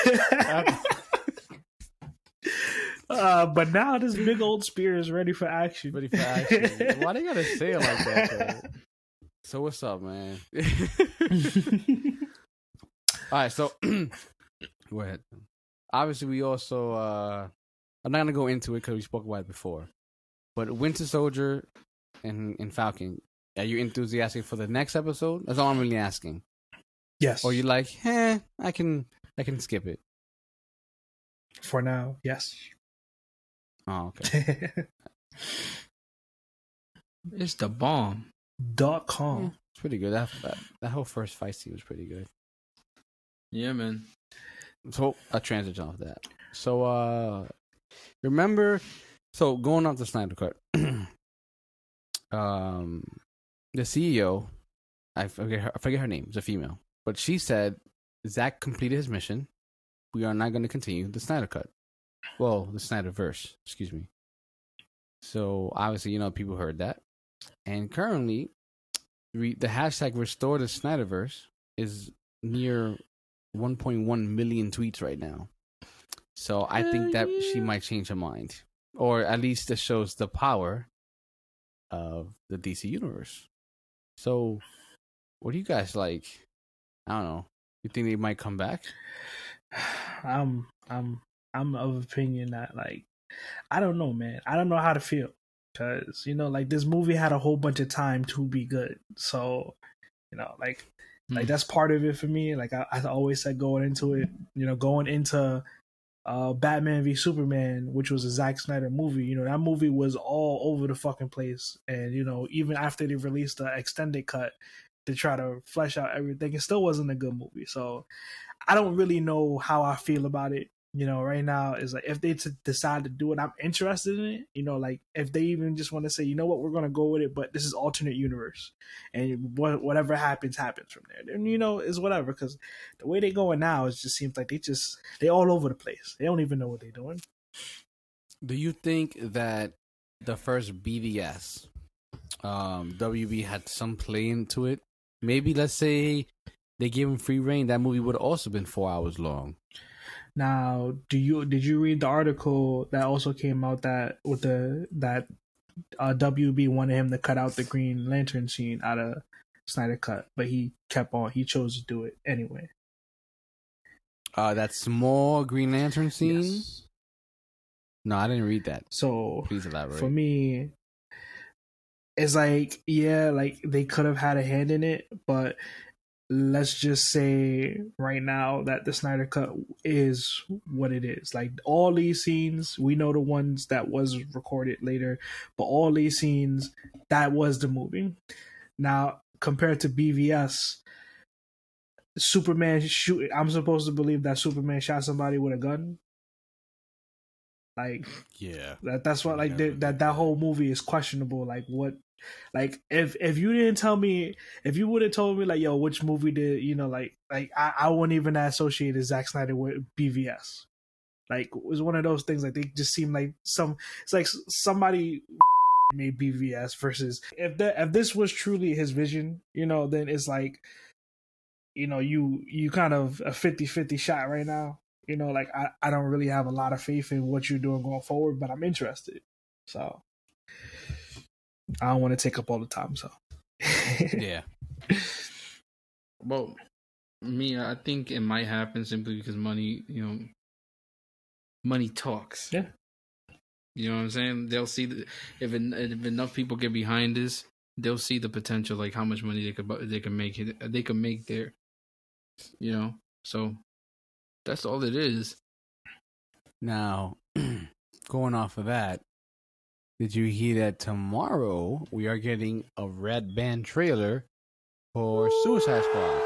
Uh, but now this big old spear is ready for action. Ready for action. Why do they gotta say it like that? Though? So what's up, man? [laughs] All right, so [clears throat] go ahead. Obviously, we also uh I'm not gonna go into it because we spoke about it before. But Winter Soldier and, and Falcon, are you enthusiastic for the next episode? That's all I'm really asking. yes. Or you like, eh, I can I can skip it. for now? Yes. Oh, okay. [laughs] It's the bomb. Dot com. It's pretty good. That, that that whole first fight scene was pretty good. Yeah, man. So a transition off that. So uh remember so going off the Snyder cut [clears throat] um the CEO I forget her I forget her name, it's a female. But she said Zack completed his mission. We are not gonna continue the Snyder cut. Well, the Snyder verse, excuse me. So obviously, you know, people heard that. And currently re- the hashtag restore the Snyderverse is near 1.1 million tweets right now. So I think that she might change her mind, or at least this shows the power of the DC universe. So, what do you guys like? I don't know. You think they might come back? [sighs] I'm I'm I'm of opinion that like I don't know, man. I don't know how to feel because you know, like this movie had a whole bunch of time to be good. So you know, like like Hmm. that's part of it for me. Like I, I always said going into it, you know, going into uh Batman v Superman, which was a Zack Snyder movie, you know, that movie was all over the fucking place. And, you know, even after they released the extended cut to try to flesh out everything, it still wasn't a good movie. So I don't really know how I feel about it. You know, right now is like if they t- decide to do it, I'm interested in it. You know, like if they even just want to say, you know what, we're gonna go with it, but this is alternate universe, and what, whatever happens, happens from there. Then you know, is whatever. Because the way they going now, it just seems like they just they all over the place. They don't even know what they're doing. Do you think that the first BVS, um, WB had some play into it? Maybe let's say they gave him free reign. That movie would also been four hours long. Now, do you did you read the article that also came out that with the that uh, WB wanted him to cut out the Green Lantern scene out of Snyder cut, but he kept on. He chose to do it anyway. Uh, that small Green Lantern scene. Yes. No, I didn't read that. So Please elaborate. for me, it's like yeah, like they could have had a hand in it, but let's just say right now that the Snyder cut is what it is. Like all these scenes, we know the ones that was recorded later, but all these scenes that was the movie. Now compared to BVS, Superman shoot. I'm supposed to believe that Superman shot somebody with a gun. Like yeah. that that's what like the, that that whole movie is questionable. Like what, like if if you didn't tell me, if you would have told me like yo, which movie did you know like like I, I wouldn't even associate Zack Snyder with BVS. Like it was one of those things like they just seem like some it's like somebody [laughs] made BVS versus if that if this was truly his vision, you know, then it's like you know you you kind of a 50-50 shot right now you know like I, I don't really have a lot of faith in what you're doing going forward but i'm interested so i don't want to take up all the time so [laughs] Yeah. Well, me, I think it might happen simply because money, you know, money talks. Yeah. You know what I'm saying? They'll see the, if en- if enough people get behind this, they'll see the potential, like how much money they could bu- they can make it. They can make there. You know, so that's all it is. Now, [clears throat] going off of that, did you hear that tomorrow we are getting a red band trailer for Suicide Squad?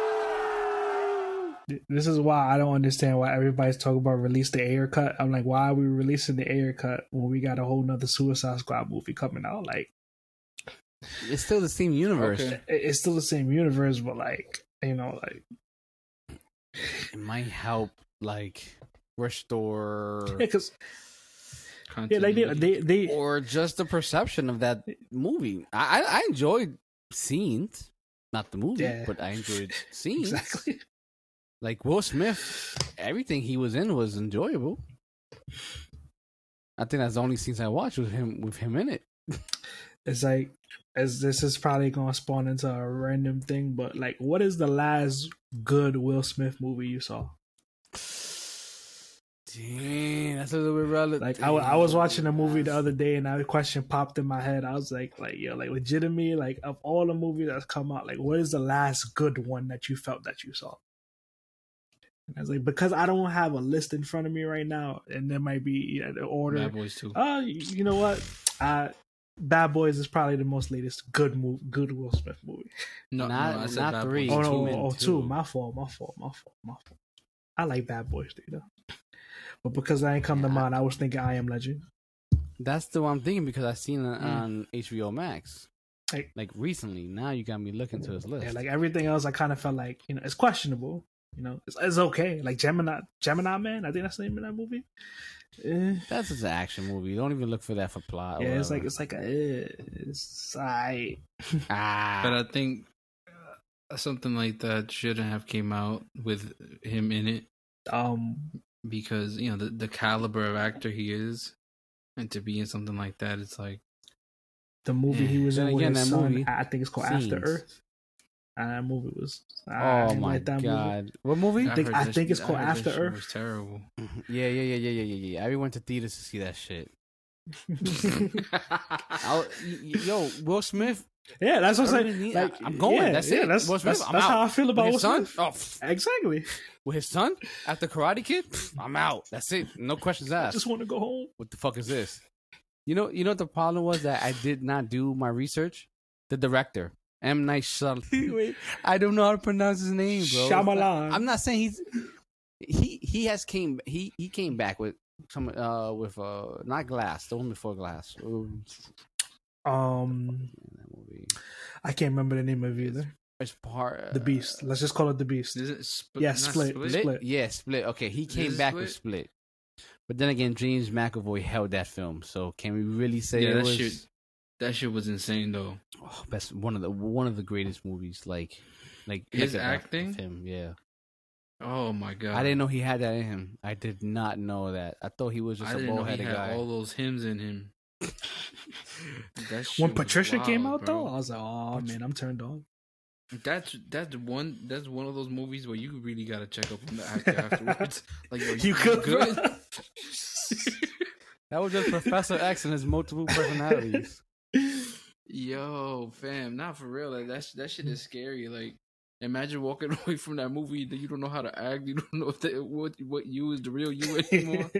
this is why i don't understand why everybody's talking about release the Ayer cut i'm like why are we releasing the Ayer cut when we got a whole nother suicide squad movie coming out like It's still the same universe. Okay. it's still the same universe but like you know like It might help, like restore. [laughs] Yeah, because Yeah, like they continuity. they, they or just the perception of that movie. I I, I enjoyed scenes, not the movie, Yeah. but I enjoyed [laughs] scenes. exactly. Like Will Smith, everything he was in was enjoyable. I think that's the only scenes I watched with him with him in it. It's like as this is probably gonna spawn into a random thing, but like, what is the last good Will Smith movie you saw? Damn, that's a little bit relevant. Like, I, I was watching a movie the other day, and that question popped in my head. I was like, like, yo, like, legitimately, like, of all the movies that's come out, like, what is the last good one that you felt that you saw? And I was like, because I don't have a list in front of me right now, and there might be you know, the order. Bad Boys too. Uh, you know what? Uh, Bad Boys is probably the most latest good move, good Will Smith movie. No, not- no, I said not Bad three. Boys Oh two no, and oh, two. two. My fault, my fault, my fault, my fault. I like Bad Boys, you know. But because I ain't come to mind, I was thinking I Am Legend. that's the one I'm thinking because I seen it Mm. on HBO Max. Like- Like recently, now you got me looking to his list. Yeah, like everything else, I kind of felt like you know it's questionable. You know, it's, it's okay. Like Gemini, Gemini Man. I think that's the name of that movie. Eh, That's just an action movie. Don't even look for that for plot. or yeah, it's like it's like a, eh, it's I. [laughs] ah. But I think uh, something like that shouldn't have came out with him in it Um, because you know the the caliber of actor he is, and to be in something like that, it's like the movie he eh. was Then in with again, his that son, movie, I think it's called After Earth. And that movie was. I oh didn't my like that movie. god, what movie? I think- I that think shit- it's called After Earth. Was terrible. Mm-hmm. Yeah, yeah, yeah, yeah, yeah, yeah, yeah. I went to theaters to see that shit. [laughs] [laughs] Yo, Will Smith. Yeah, that's what I'm saying. need- Like, I'm going. yeah, That's yeah, it. That's, that's, that's out. how I feel about his son? Oh, Exactly. with his son after Karate Kid, I'm out. That's it. No questions asked. I just want to go home. What the fuck is this? You know, you know what the problem was that I did not do my research. The director, M Night Shyamalan. [laughs] I don't know how to pronounce his name, bro. Shyamalan. I'm not saying he's he he has came he he came back with some uh with uh not Glass, the one before Glass. Um, Um, movie. I can't remember the name of it either. It's part uh, The Beast. Let's just call it the Beast. Is it sp- Yeah, Split. Split? Split. Yeah, Split. Okay, he came it back with Split. But then again, James McAvoy held that film. So can we really say Yeah, it that was shit- That shit was insane though. oh, best one of the one of the greatest movies? Like, like His look at that acting? with him. Yeah, Oh my god! I didn't know he had that in him. I did not know that. I thought he was just I a didn't bald headed guy. all those hymns in him. [laughs] That shit When was Patricia came out, bro. though, I was like, oh man, I'm turned on. That's that's one that's one of those movies where you really gotta check up on the [laughs] actor afterwards. Like, yo, You good, bro? [laughs] That was just Professor X and his multiple personalities. Yo, fam, not for real. Like that sh- that shit is scary. Like, imagine walking away from that movie that you don't know how to act. You don't know if that, what what you is the real you anymore.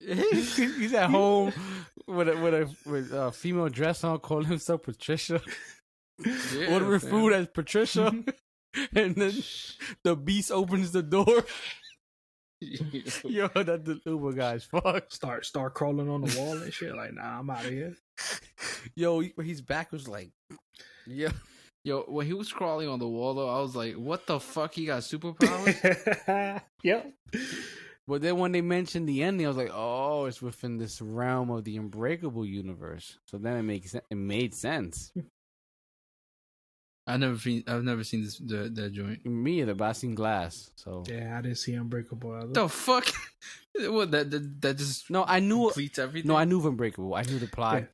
He's at [laughs] home with a with a with a female dress on, calling himself Patricia. Yeah, Ordering food as Patricia, [laughs] and then the beast opens the door. [laughs] Yo, that the Uber guy's fuck. start start crawling on the wall and shit. Like, nah, I'm out of here. Yo, he's back was like, yeah. Yo, when he was crawling on the wall, though, I was like, "What the fuck? He got superpowers?" yep. But then when they mentioned the ending, I was like, oh, it's within this realm of the Unbreakable universe. So then it makes it made sense. I never seen. I've never seen this the, that joint. Me either, but I seen Glass. So Yeah, I didn't see Unbreakable. Either. The fuck? [laughs] what that that, that just no, I knew. completes everything. No, I knew of Unbreakable. I knew the plot. Yeah.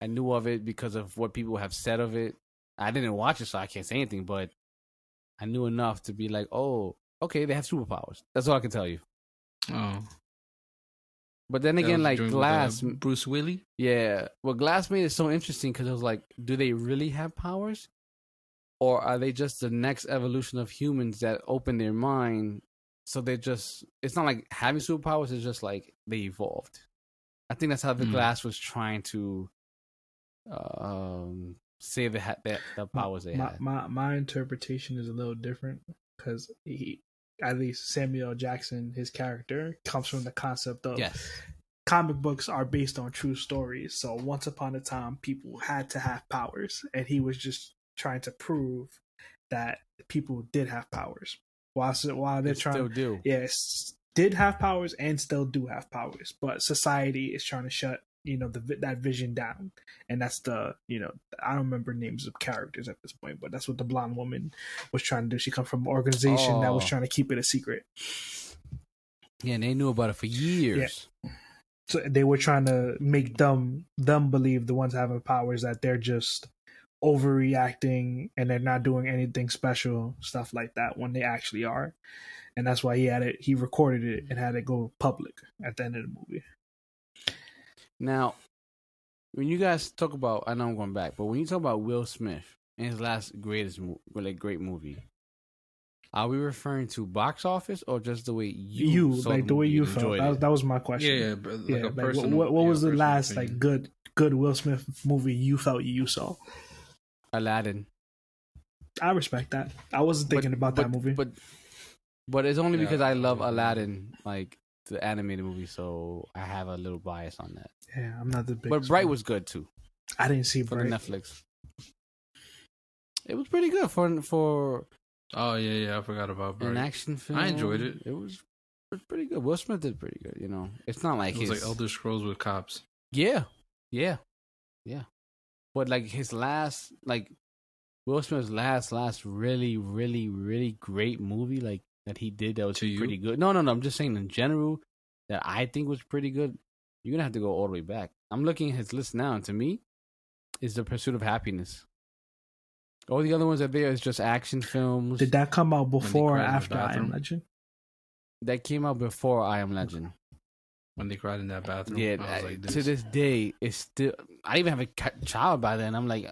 I knew of it because of what people have said of it. I didn't watch it, so I can't say anything. But I knew enough to be like, oh, okay, they have superpowers. That's all I can tell you. Oh, But then That again, like joint with, uh, Glass, Bruce Willie. Yeah. Well, Glass made it so interesting because it was like, do they really have powers? Or are they just the next evolution of humans that open their mind? So they just, it's not like having superpowers, it's just like they evolved. I think that's how the Hmm. Glass was trying to uh, um, say the, ha- that the powers they my, had. my my interpretation is a little different because he, at least Samuel Jackson, his character comes from the concept of yes. comic books are based on true stories. So once upon a time, people had to have powers, and he was just trying to prove that people did have powers. While while they're They trying, still do. yes, did have powers and still do have powers, but society is trying to shut you know the that vision down, and that's the you know I don't remember names of characters at this point, but that's what the blonde woman was trying to do. She come from an organization that was Oh. trying to keep it a secret. Yeah, and they knew about it for years. so they were trying to make them them believe the ones having powers that they're just overreacting and they're not doing anything special stuff like that when they actually are and that's why he had it he recorded it and had it go public at the end of the movie Now, when you guys talk about, I know I'm going back, but when you talk about Will Smith and his last greatest, mo- like great movie, are we referring to box office or just the way you, you, saw like the way movie you felt that, it? that was my question yeah, but like Yeah, a like, what, personal. what, what yeah, was the last opinion. like good good will smith movie you felt you saw Aladdin. i respect that i wasn't thinking But- about but, that movie but but it's only Yeah, because I love I- Aladdin, like the animated movie, so I have a little bias on that. Yeah i'm not the big But Bright was good too i didn't see for bright the Netflix. It was pretty good for for Oh yeah, yeah, I forgot about an action film. I enjoyed it. It was, it was pretty good. Will Smith did pretty good. You know, it's not like It was his like Elder Scrolls with cops. Yeah, yeah, yeah. But like his last, like Will Smith's last, last really, really, really great movie, like that he did that was To you? pretty good. No, no, no. I'm just saying in general that I think was pretty good. You're gonna have to go all the way back. I'm looking at his list now, and to me, is the Pursuit of Happiness. All the other ones are there is just action films did that come out before or cried in the after i am legend that came out before I Am Legend. When they cried in that bathroom, Yeah, I was I- like, to this day, it's still. I even have a child by then. I'm like,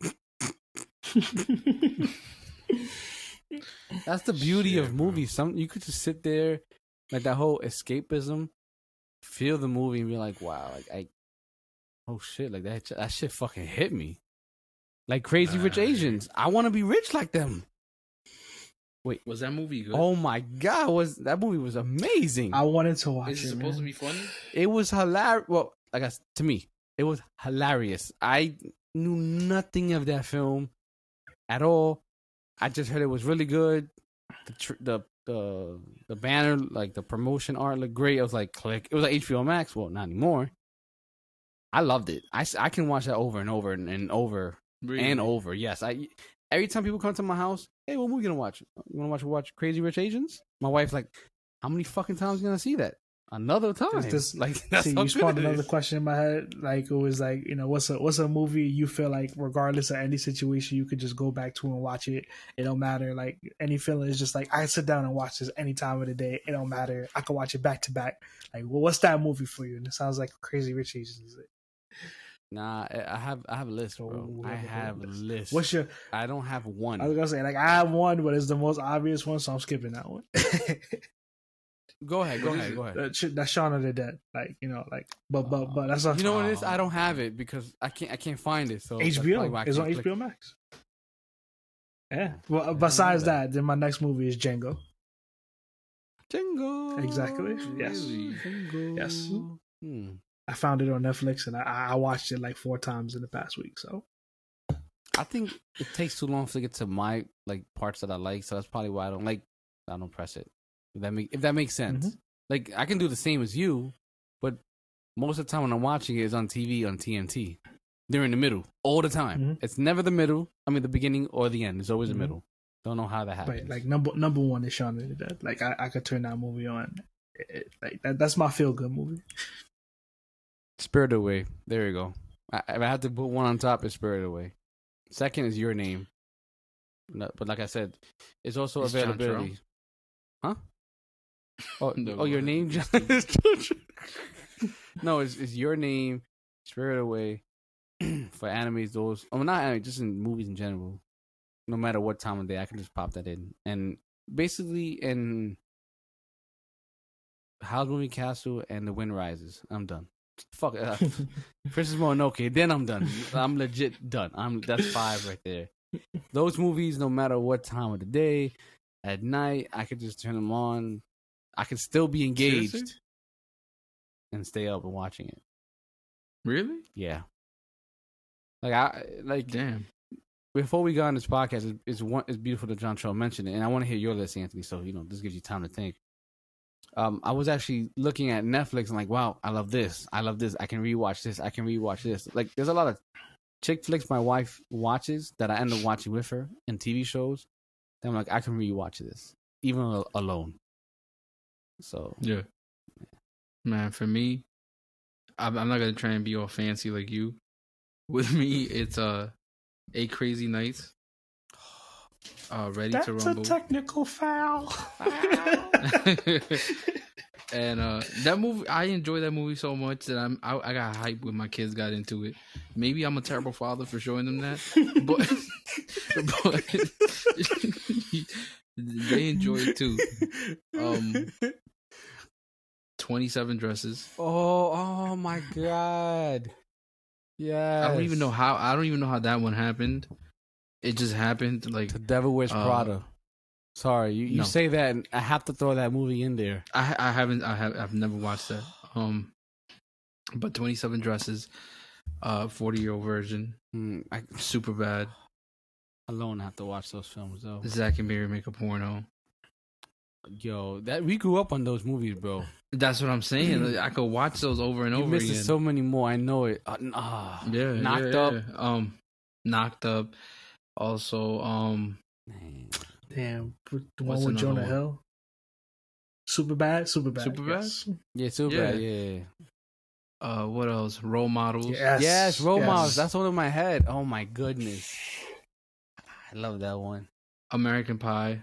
[laughs] [laughs] That's the beauty Shit, of bro. movies. Some you could just sit there, like that whole escapism, feel the movie and be like, wow, like I, oh shit, like that that shit fucking hit me. Like Crazy Rich Nah. Asians, I want to be rich like them. Wait, was that movie good? Oh my god, was that movie was amazing. I wanted to watch Is it it. supposed to be funny? It was hilarious. Well, I guess to me, it was hilarious. I knew nothing of that film at all. I just heard it was really good. The tr- the the the banner, like the promotion art, looked great. I was like, click. It was like HBO Max. Well, not anymore. I loved it. I, I can watch that over and over and, and over Really? and over. Yes, I. Every time people come to my house, hey, what movie gonna watch? You wanna watch watch Crazy Rich Asians? My wife's like, how many fucking times you gonna see that? Another time. this- like [laughs] that's See, how you good spawned it another is. question in my head. Like it was like, you know, what's a what's a movie you feel like regardless of any situation you could just go back to and watch it. It don't matter. Like any feeling is just like I sit down and watch this any time of the day. It don't matter. I can watch it back to back. Like, well, what's that movie for you? And it sounds like Crazy Rich Asians. is it? Nah, I I have I have a list, bro. I have a list? list. What's your? I don't have one. I was gonna say like I have one, but it's the most obvious one, so I'm skipping that one. [laughs] Go ahead, go ahead, go ahead. that shit, that's Shaun of the Dead. Like you know, like but but but that's not You know what it is? Oh. I don't have it because I can't I can't find it. So HBO. probably why I It's on click. HBO Max. Yeah. Well, besides that, then my next movie is Django. Jingle. Exactly, yes. Jingle. Yes. Hmm. I found it on Netflix and I, I watched it like four times in the past week. So I think it takes too long to get to my like parts that I like, so that's probably why I don't like. I don't press it. If that make if that makes sense. Mhm. Like I can do the same as you, but most of the time when I'm watching it is on TV on TNT. They're in the middle all the time. Mhm. It's never the middle. I mean the beginning or the end. It's always Mhm. the middle. Don't know how that happens. but like number number one is Shaun of the Dead. Like I, I could turn that movie on. It- it- like that, that's my feel good movie. Spirit Away. There you go. I, if I have to put one on top, it's Spirit Away. Second is Your Name. No, but like I said, it's also It's availability. Huh? Oh, [laughs] No, oh, your name. John. is [laughs] no, it's, it's Your Name, Spirit Away. [clears throat] For animes, those. Oh, not anime, just in movies in general. No matter what time of day, I can just pop that in. And basically, in Howl's Moving Castle and The Wind Rises, I'm done. Fuck uh, [laughs] Princess Mononoke, then I'm done. I'm legit done. I'm that's five right there. Those movies, no matter what time of the day, at night, I could just turn them on. I could still be engaged Seriously? and stay up and watching it. Really? Yeah. Like I like Damn. before we got on this podcast, it's, it's one it's beautiful that John Troll mentioned it, and I want to hear your list, Anthony. So you know this gives you time to think. um, I was actually looking at Netflix and like, wow, I love this. I love this. I can rewatch this. I can rewatch this. Like, there's a lot of chick flicks my wife watches that I end up watching with her and TV shows. That I'm like, I can rewatch this even alone. So Yeah. Man, for me, I'm, I'm not gonna try and be all fancy like you. With me, it's uh, eight crazy nights. Uh, ready That's to rumble. That's a technical foul. [laughs] and uh, that movie, I enjoy that movie so much that I'm I, I got hyped when my kids got into it. Maybe I'm a terrible father for showing them that, but but [laughs] [laughs] they enjoy it too. Um, Twenty seven dresses. Oh, oh my god. Yeah. I don't even know how. I don't even know how that one happened. It just happened. Like The Devil Wears Uh, Prada. Sorry, you, you no. say that, and I have to throw that movie in there. I I haven't I have I've never watched that. Um, but Twenty Seven Dresses, uh, forty year old Virgin, Mm, I super bad. alone have to watch those films though. Zack and Miri make a porno. Yo, that we grew up on those movies, bro. That's what I'm saying. Like, I could watch those over and You over missing again. so many more. I know it. Uh, n- ah, yeah, knocked yeah, up. yeah. Um, knocked up. Also, um, Man. Damn, the What's one with Jonah one? Hill. Super bad, super bad. Superbad? Yes. Yeah, super Yeah. bad. Yeah. uh, what else? Role models. Yes. Yes, role yes. models. That's one in my head. Oh my goodness. I love that one. American Pie.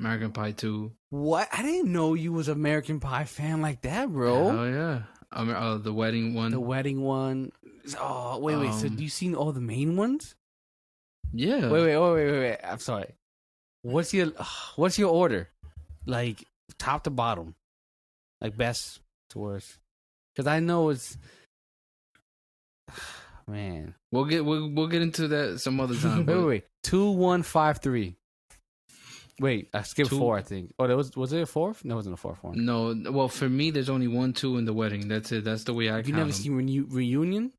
American Pie Two. What? I didn't know you was American Pie fan like that, bro. Oh yeah. Um, uh, the wedding one. The wedding one. Oh wait, wait. so Um, do you seen all the main ones? yeah. Wait, wait, wait, wait, wait, wait. I'm sorry. What's your What's your order? Like top to bottom, like best to worst. Because I know it's [sighs] man. We'll get we'll we'll get into that some other [laughs] time. Wait, wait, wait. Two, one, five, three. Wait, I skipped Two- four. I think. Oh, there was was it a fourth? No, it wasn't a fourth one. No, well, for me, there's only one, two in the wedding. That's it. That's the way I you count never 'em. seen Reu- reunion?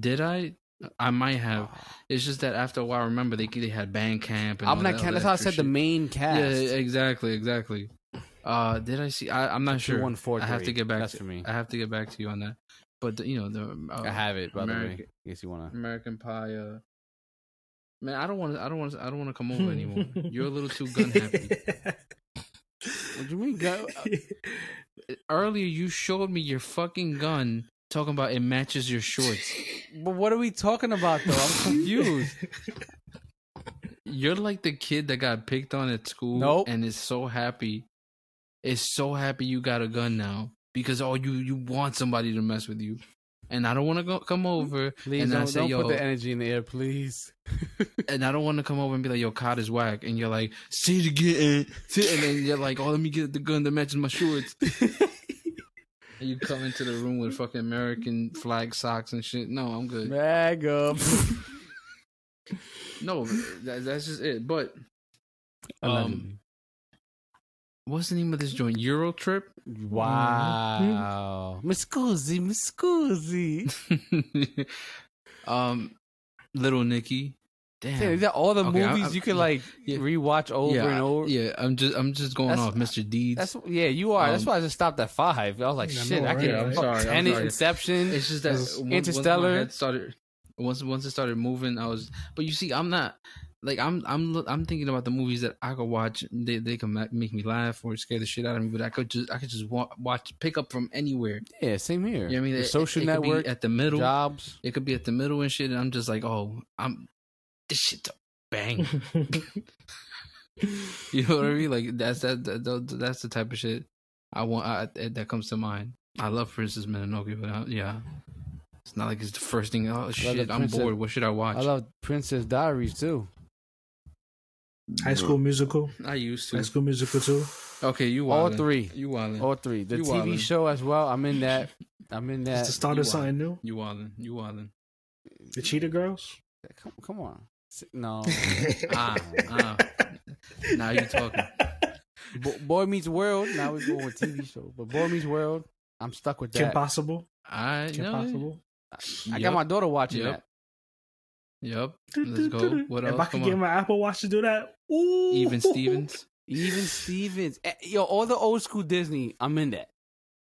Did I? I might have. Oh. It's just that after a while, remember they they had band camp. And I'm not that counting. That's how I extra said the shit. main cast. Yeah, exactly, exactly. Uh, did I see? I, I'm not sure. one, four, I have to get back. That's to, for me. I have to get back to you on that. But the, you know the uh, I have it, by the way. American- In case you wanna. American Pie. Uh, man, I don't want to. I don't want. to. I don't want to come over anymore. [laughs] You're a little too gun happy. What do you mean? Go, uh, [laughs] Earlier, you showed me your fucking gun, talking about it matches your shorts. but what are we talking about though? I'm confused. [laughs] You're like the kid that got picked on at school Nope. and is so happy. Is so happy you got a gun now because oh you you want somebody to mess with you. And I don't want to go come over Please and don't, say don't yo put the energy in the air, please. [laughs] and I don't want to come over and be like yo cod is whack and you're like see say it," and then you're like oh let me get the gun that matches my shorts. [laughs] and you come into the room with fucking American flag socks and shit. No, I'm good. Bag up. [laughs] No, that, that's just it. But um, what's the name of this joint? Euro Trip. wow. Miss Scusi, Miss Scusi. um, Little Nicky. Yeah, Damn. these are all the Okay, movies I- you can like yeah. rewatch over yeah, and over. Yeah, I'm just I'm just going That's- off Mr. Deeds. That's yeah, you are. That's Um, why I just stopped at five. I was like, I shit, know, I can. Yeah, I'm fuck sorry, I'm Tenet, sorry. Inception. it's just that Because [laughs] once, Interstellar- Once my head started once once it started moving, I was. But you see, I'm not like I'm I'm I'm thinking about the movies that I could watch. They they can make me laugh or scare the shit out of me. But I could just I could just wa- watch pick up from anywhere. yeah, same here. You know what I mean? The It- social it could be network, at the middle. jobs. It could be at the middle and shit, and I'm just like, oh, I'm this shit's a bang. [laughs] [laughs] you know what I mean? Like that's that, that, that- that's the type of shit I want. I, that comes to mind. I love Princess Mononoke, but I, yeah, it's not like it's the first thing. Oh shit, I'm bored. What should I watch? I love Princess Diaries too. High School Musical. I used to. High. School Musical too. Okay, you All three. You wildin'. All three. The You TV wildin'. show as well. I'm in that. [laughs] I'm in It's that. the start you of something new. You wildin'. You wildin'. The Cheetah Girls. Come, come on. No. [laughs] Ah, ah. Now you talking. [laughs] Bo- Boy Meets World. Now we're going with TV show. But Boy Meets World. I'm stuck with Kim that. Possible. I Kim know. Possible. I got my daughter watching Yep. that. Yep. Let's go. What if else? I could Come get on. my Apple Watch to do that, ooh. Even Stevens. Even Stevens, Eh, yo, all the old school Disney, I'm in that.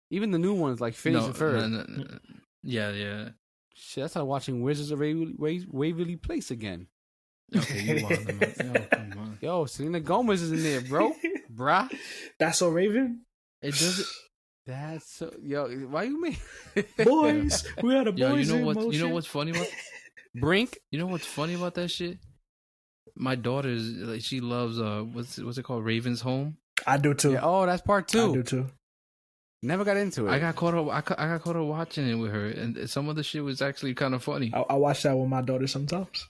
Even the new ones like Phineas No, and Ferb. no, no, no. Yeah, yeah. Shit, that's like watching Wizards of Waverly, Waverly Place again. Okay, you wild [laughs] Yo, come on. Yo, Selena Gomez is in there, bro. [laughs] Bruh. That's so Raven. It doesn't. [sighs] That's so yo. Why you mean [laughs] Boys, we are the Yo, boys you know in what? You know what's funny about? Brink? You know what's funny about that shit? My daughter's like she loves uh what's what's it called Raven's Home. I do too. Yeah, oh, that's part two. I do two. too. Never got into it. I got caught up. I, ca- I got caught up watching it with her, and some of the shit was actually kind of funny. I, I watch that with my daughter sometimes.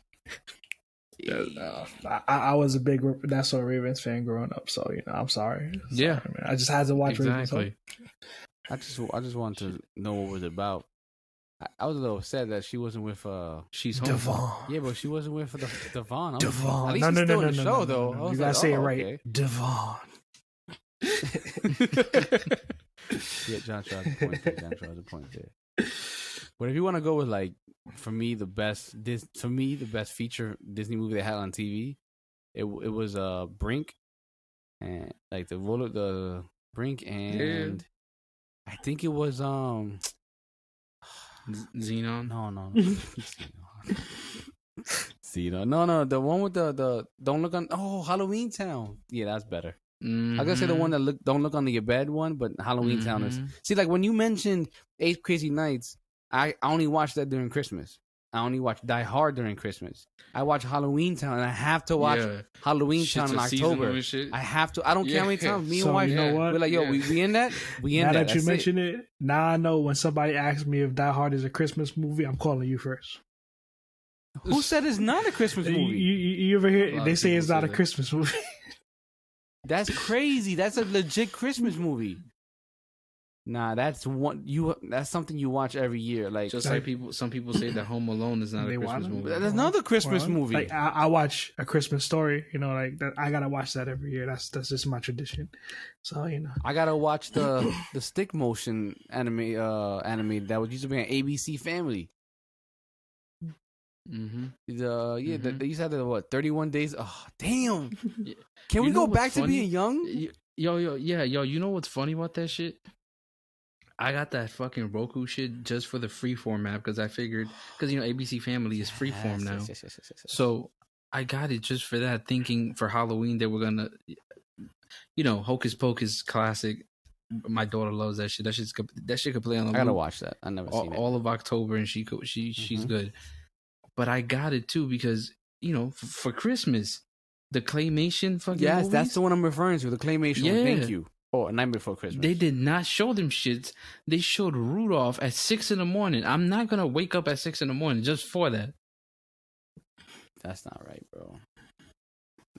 Uh, I, I was a big That's So Ravens fan growing up, so you know I'm sorry. Yeah. Man. I just had to watch Ravens. exactly. Home. I just I just wanted to know what it was about. I, I was a little upset that she wasn't with uh She's home. Devon. yeah, but she wasn't with the Devon. I'm- Devon. At least no, he's no, no, still no, in no, the show no, no, though. no, I no. You gotta like, say it oh, right. okay. Devon. [laughs] yeah, John Shaw has a point there. John Shaw has a point there. But if you want to go with like, for me, the best this for me the best feature Disney movie they had on TV, it it was uh Brink, and like the roller the Brink and I think it was um Z- Zenon. no no no [laughs] Zenon. no no the one with the the don't look on oh Halloween Town yeah that's better I was gonna say the one that look don't look under your bed one but Halloween Town is Mhm. See, like when you mentioned Eight Crazy Nights, I, I only watched that during Christmas. I only watch Die Hard during Christmas. I watch Halloween Town, and I have to watch Yeah. Halloween Shit's Town in October. I have to. I don't care how many times me and So, wife. you know what? We're like, yo, Yeah. we, we in that? We in now that? that you That's it. mention it. now I know when somebody asks me if Die Hard is a Christmas movie, I'm calling you first. Who said it's not a Christmas movie? you, you ever hear they say it's not a that. Christmas movie? [laughs] That's crazy. That's a legit Christmas movie. Nah, that's one. You. That's something you watch every year. Like Just like people, some people say that Home Alone is not a Christmas wanna- movie. that's another Christmas Well, movie. Like I, I watch a Christmas story, you know, like that. I gotta watch that every year. That's that's just my tradition. So you know, I gotta watch the the stick motion anime uh anime that was used to be on ABC Family. hmm The yeah, the, Mhm. they used to have the what thirty one days. Oh damn! Yeah. Can we You know go what's back to being young? Yo, yo, yeah, yo. You know what's funny about that shit? I got that fucking Roku shit just for the freeform app because I figured because you know ABC Family is freeform Yes, now. yes, yes, yes, yes, yes. So I got it just for that, thinking for Halloween they were gonna, you know, Hocus Pocus classic. My daughter loves that shit. That shit's that shit could play on. I the gotta loop watch that. I never all, seen it. all of October, and she she she's Mhm. good. But I got it too because you know f- for Christmas, the claymation fucking yes, movies, that's the one I'm referring to. The claymation. one. Yeah. Thank you. Oh, A Night Before Christmas. They did not show them shits. They showed Rudolph at six in the morning. I'm not gonna wake up at six in the morning just for that. That's not right, bro.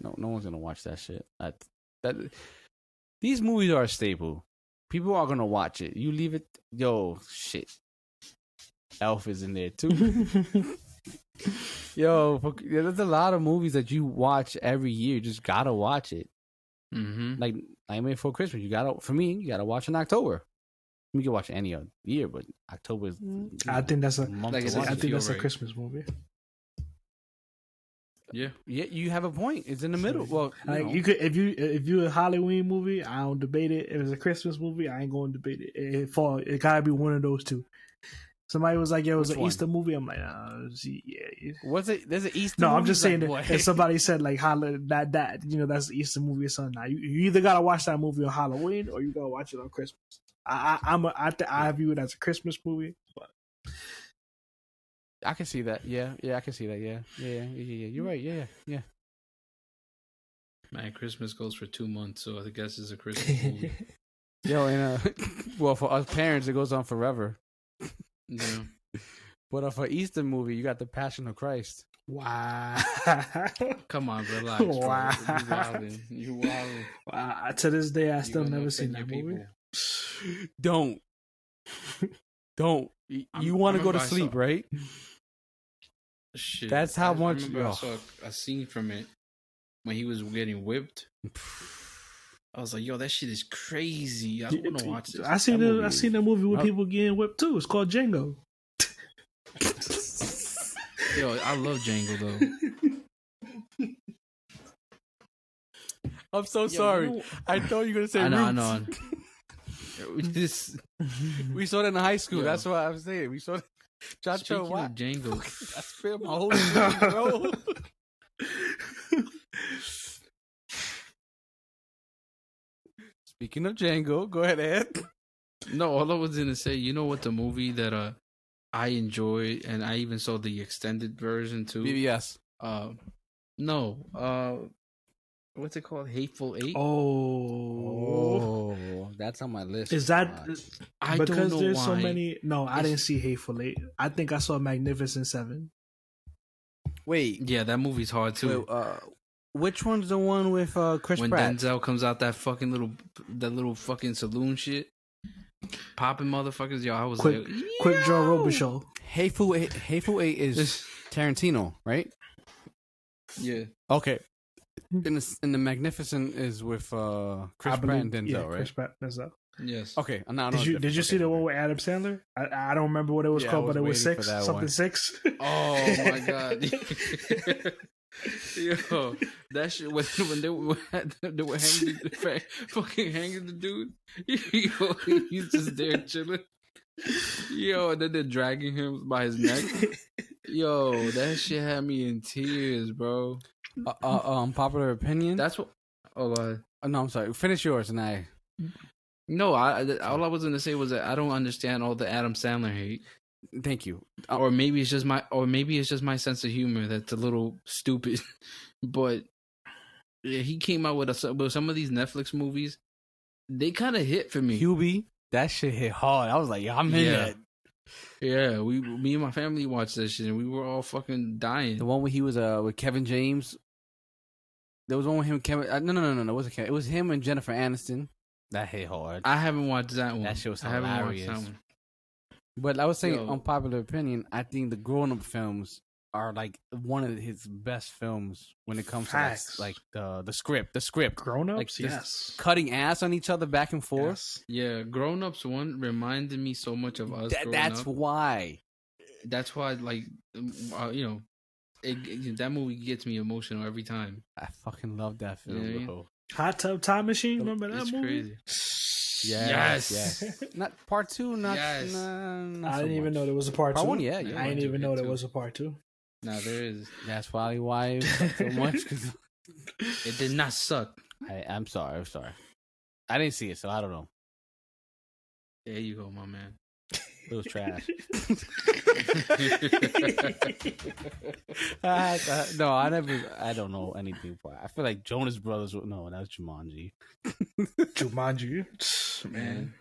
No, no one's gonna watch that shit. That that these movies are a staple. People are gonna watch it. You leave it, yo, shit. Elf is in there too. [laughs] yo, for- yeah, there's a lot of movies that you watch every year. You just gotta watch it. Mm-hmm. Like Nightmare Before Christmas, you gotta. For me, you gotta watch in October. You can watch any other year, but October is. I think that's a month Like to said, watch I think You're that's a. Christmas movie. Yeah. Yeah, you have a point. It's in the middle. Well, you Like you could if you if you a Halloween movie, I don't debate it. If it's a Christmas movie, I ain't going to debate it. It, it fall. It gotta be one of those two. Somebody was like, "Yeah, it was Which an one? Easter movie." I'm like, uh, see, "Yeah." it- What's it? There's an Easter. Movie. No, I'm just saying Like, that if [laughs] somebody said like Hall- that that you know that's the Easter movie or something. Now you, you either gotta watch that movie on Halloween or you gotta watch it on Christmas. I, I I'm a, I, th- I view it as a Christmas movie. But I can see that. Yeah, yeah, I can see that. Yeah, yeah, yeah, yeah. yeah. You're right. Yeah, yeah. Man, Christmas goes for two months, so I guess it's a Christmas [laughs] movie. Yo, and uh, [laughs] well, for us parents, it goes on forever. Yeah. [laughs] But uh, for Easter movie, you got the Passion of Christ. wow, Come on, relax. Bro. Wow. You wildin'. You wildin'. wow. To this day, I You still gonna never seen that movie. people. [sighs] Don't, don't. Y- I'm- You want to go to sleep, saw- right? Shit. That's how I much- remember I oh. saw a scene from it when he was getting whipped. [sighs] [laughs] I was like, "Yo, that shit is crazy. I don't want to watch this." I seen That the movie I seen the movie with Oh. people getting whipped too. It's called Django. [laughs] Yo, I love Django though. I'm so Yo, sorry. you know- I thought you were gonna say I know, Roots. I know. [laughs] this [laughs] We saw it in high school. Yo. That's what I was saying. We saw it. Chacho, speaking what? of Django, That's fair, my whole movie, bro. Speaking of Django, go ahead, Ed. no, all I was gonna say, you know what the movie that uh I enjoyed, and I even saw the extended version too. BBS. Uh, no, uh, what's it called? Hateful Eight. Oh. Oh, that's on my list. Is that. I because don't know there's why. so many? No, I It's- didn't see Hateful Eight. I think I saw Magnificent Seven. Wait, Yeah, that movie's hard too. wait uh, which one's the one with uh, Chris when Pratt? Denzel comes out that fucking little that little fucking saloon shit, popping motherfuckers, yo, I was Quick- like, Quick Draw yo! Robicheaux. Hateful Eight, Hateful Eight is [laughs] Tarantino, right? yeah, Okay. In the, in the Magnificent is with uh, Chris I Pratt and Denzel, yeah, right? Chris Pratt, Denzel. yes. Okay, now I know Did you did you see the one with Adam Sandler? I, I don't remember what it was Yeah, called, was but it was six something one. six. Oh my [laughs] god, [laughs] yo, that shit when when they were [laughs] they were hanging [laughs] the, fucking hanging the dude, [laughs] yo, he's just there chilling. Yo, and then they're dragging him by his neck. Yo, that shit had me in tears, bro. Uh, uh, unpopular opinion. That's what. Oh, uh, Oh, no, I'm sorry. Finish yours, and I. no, I I- all I was gonna say was that I don't understand all the Adam Sandler hate, Thank you. Uh, or maybe it's just my, or maybe it's just my sense of humor that's a little stupid. [laughs] but yeah, he came out with a, with some of these Netflix movies. They kind of hit for me. Hubie, that shit hit hard. I was like, yo, I'm in Yeah. that. Yeah, we, me and my family watched that shit, and we were all fucking dying. the one where he was uh with Kevin James. There was one with him, and Kevin. Uh, no, no, no, no, no. It wasn't Kevin. It was him and Jennifer Aniston. That hit hard. I haven't watched that one. That shit was I haven't watched hilarious. that one. But I was saying, Yo. unpopular opinion. I think the grown-up films are like one of his best films when it comes Facts. to like, like the the script, the script, Grown ups, Like yes. cutting ass on each other back and forth. Yes. Yeah, Grown Ups one reminded me so much of us. That- growing that's up. why. that's why like um, uh, you know it, it- that movie gets me emotional every time I fucking love that film, Yeah. bro. Hot Tub Time Machine. Remember that it's movie? crazy [laughs] Yes, Yes. yes. [laughs] Not part two. Not. Yes. nah, not I so didn't even know there was a part, Part two. one, yeah, yeah. I didn't even know there two. was a part two. No, there is That's probably why it sucked so [laughs] much. 'cause it did not suck I, I'm sorry. I'm sorry. I didn't see it, so I don't know. there you go my man It was trash. [laughs] [laughs] I, I- no, I never. I don't know anything. I feel like Jonas Brothers. No, that's Jumanji. [laughs] Jumanji, man.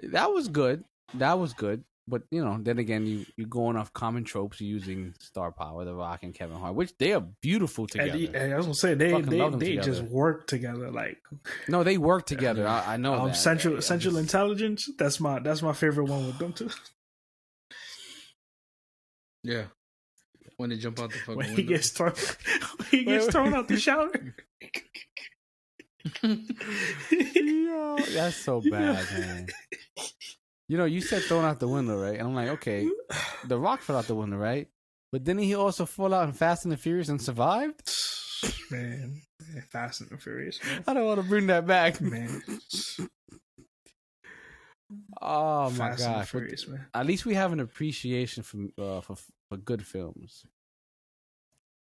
That was good. That was good. But you know, then again, you you going off common tropes using star power, The Rock and Kevin Hart, which they are beautiful together. And, and I was gonna say they Fucking they, they together. just work together. Like no, they work [laughs] together. I, I know um, that. Central I'm Central just- Intelligence. That's my that's my favorite one with them too. yeah when they jump out the fucking When he window gets thrown, [laughs] he gets thrown out the [laughs] shower. Yo, that's so bad, man. You know, you said thrown out the window, right? And I'm like, okay, The Rock fell out the window, right? But didn't he also fall out in Fast and the Furious and survived? [sighs] man, Fast and the Furious, man. I don't want to bring that back. man. Oh my Fast gosh! Furious, man. at least we have an appreciation for uh, for for good films.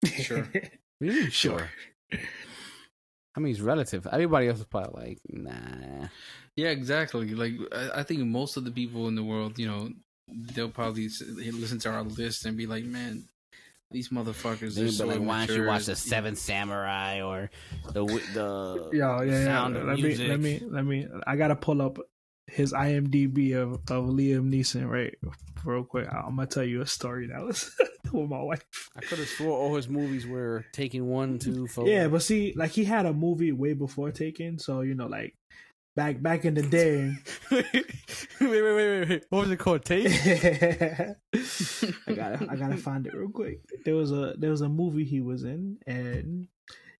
Sure. [laughs] Really? Sure. I mean, it's relative. Everybody else is probably like, nah. Yeah exactly like I, I think most of the people in the world you know they'll probably listen to our list and be like man these motherfuckers They'd are be so like, why don't you watch the Seven Samurai or the wi- the [laughs] Yeah, yeah, yeah. Sound of Let me, Music? let me, let me. I gotta pull up his IMDb of of Liam Neeson right real quick. I'm gonna tell you a story that was [laughs] with my wife. I could have swore all his movies were taking one, two, four. Yeah, but see, like he had a movie way before Taken, so you know, like back back in the day. [laughs] wait, wait, wait, wait, wait. What was it called? Tape? [laughs] I gotta I gotta find it real quick. There was a there was a movie he was in, and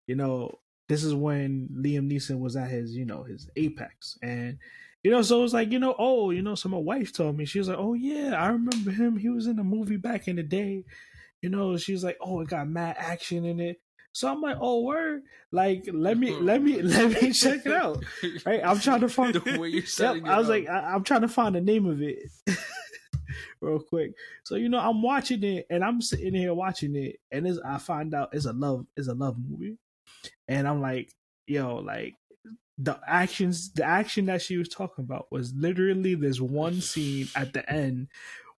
you know this is when Liam Neeson was at his you know his apex, and you know so it was like you know oh you know so my wife told me she was like oh yeah I remember him he was in a movie back in the day, you know she was like oh it got mad action in it. So I'm like, oh word, like let me mm-hmm. let me [laughs] let me check it out. Right, I'm trying to find. [laughs] The way you're Yep, I was like. I, I'm trying to find the name of it [laughs] real quick. So you know, I'm watching it, and I'm sitting here watching it, and it's, I find out it's a love, it's a love movie, and I'm like, yo, like the actions, the action that she was talking about was literally this one scene at the end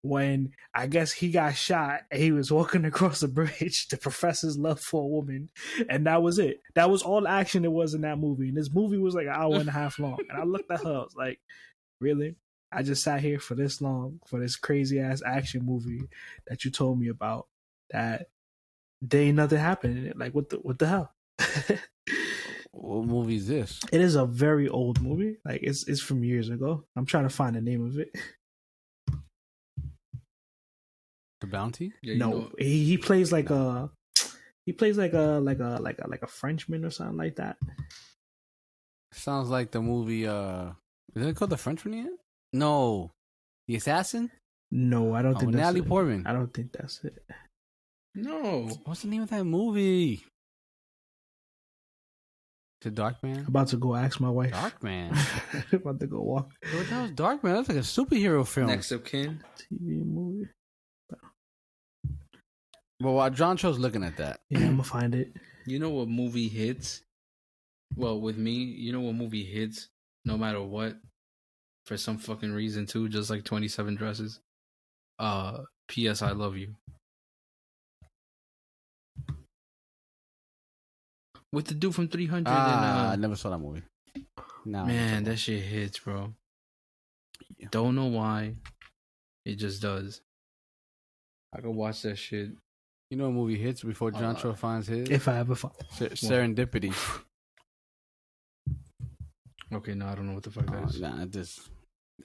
when I guess he got shot and he was walking [laughs] across the bridge to profess his love for a woman, and that was it. That was all the action there was in that movie. And this movie was like an hour and a half long. And I looked at her, I was like, really? I just sat here for this long for this crazy ass action movie that you told me about that there ain't nothing happening in it. Like what the what the hell? [laughs] What movie is this? it is a very old movie. Like it's it's from years ago. I'm trying to find the name of it. The Bounty? Yeah, no, know- he he plays like a he plays like a like a like a like a Frenchman or something like that. Sounds like the movie. uh Is it called The Frenchman yet? No, The Assassin. No, I don't Oh, think with that's Natalie it. Portman. I don't think that's it. no. What's the name of that movie? The Dark Man. about to go ask my wife. Dark Man. [laughs] about to go walk What that was Dark Man. That's like a superhero film. Next of kin. TV movie. But while John Cho's looking at that, Yeah, I'm gonna find it. You know what movie hits? Well, with me, you know what movie hits no matter what, for some fucking reason too, just like Twenty Seven Dresses. Uh, P.S. I love you. With the dude from Three Hundred ah, I never saw that movie. No, uh, man, that shit hits, bro. Don't know why, it just does. I could watch that shit. You know, a movie hits before John Uh, Cho finds his If I ever find Ser- Serendipity. Okay, no, I don't know what the fuck that Oh, is. nah, it just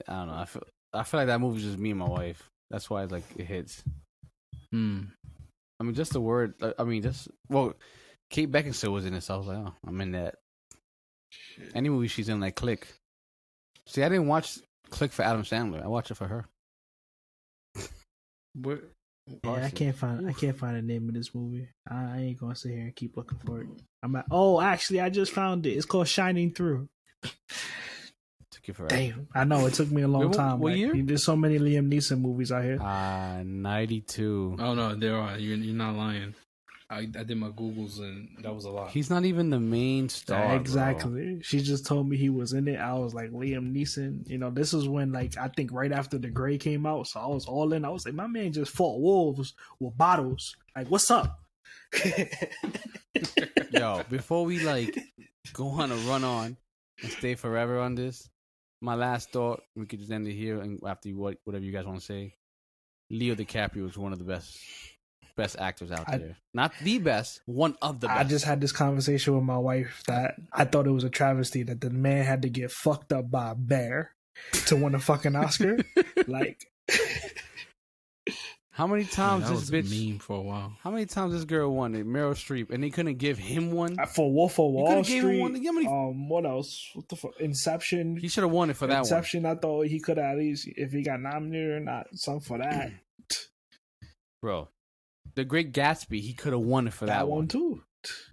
I don't know. I feel I feel like that movie's just me and my wife. That's why like it hits. Hmm. I mean, just the word. uh, I mean, just well, Kate Beckinsale was in it, so I was like, oh, I'm in that. Any movie she's in, like Click. See, I didn't watch Click for Adam Sandler. I watched it for her. What? Yeah, I can't find I can't find the name of this movie. I, I ain't gonna sit here and keep looking for it. I'm at, oh, actually, I just found it. It's called Shining Through. Took you forever. Damn, I know it took me a long Wait, what- time. what like, year? There's so many Liam Neeson movies out here. Ah, ninety two. Oh no, there are. You're you're not lying. I I did my googles and that was a lot. He's not even the main star. bro. exactly. She just told me he was in it. I was like Liam Neeson. You know, this is when like I think right after The Grey came out, so I was all in. I was like, my man just fought wolves with bottles. Like, what's up? [laughs] Yo, before we like go on a run on and stay forever on this, my last thought, we could just end it here and after what whatever you guys want to say. Leo DiCaprio is one of the best best actors out I- there. Not the best, one of the best. I just had this conversation with my wife that I thought it was a travesty that the man had to get fucked up by a bear to win a fucking Oscar. [laughs] like, [laughs] How many Yeah, times that this was a bitch meme for a while. How many times this girl won it? Meryl Streep, and they couldn't give him one. for Wolf of Wall could've gave him Street. one- how many- Um, what else? What the fuck? Inception. He should have won it for that one. Inception. I thought he could at least, if he got nominated or not, some for that. bro. The Great Gatsby, he could have won it for that, that one. one too.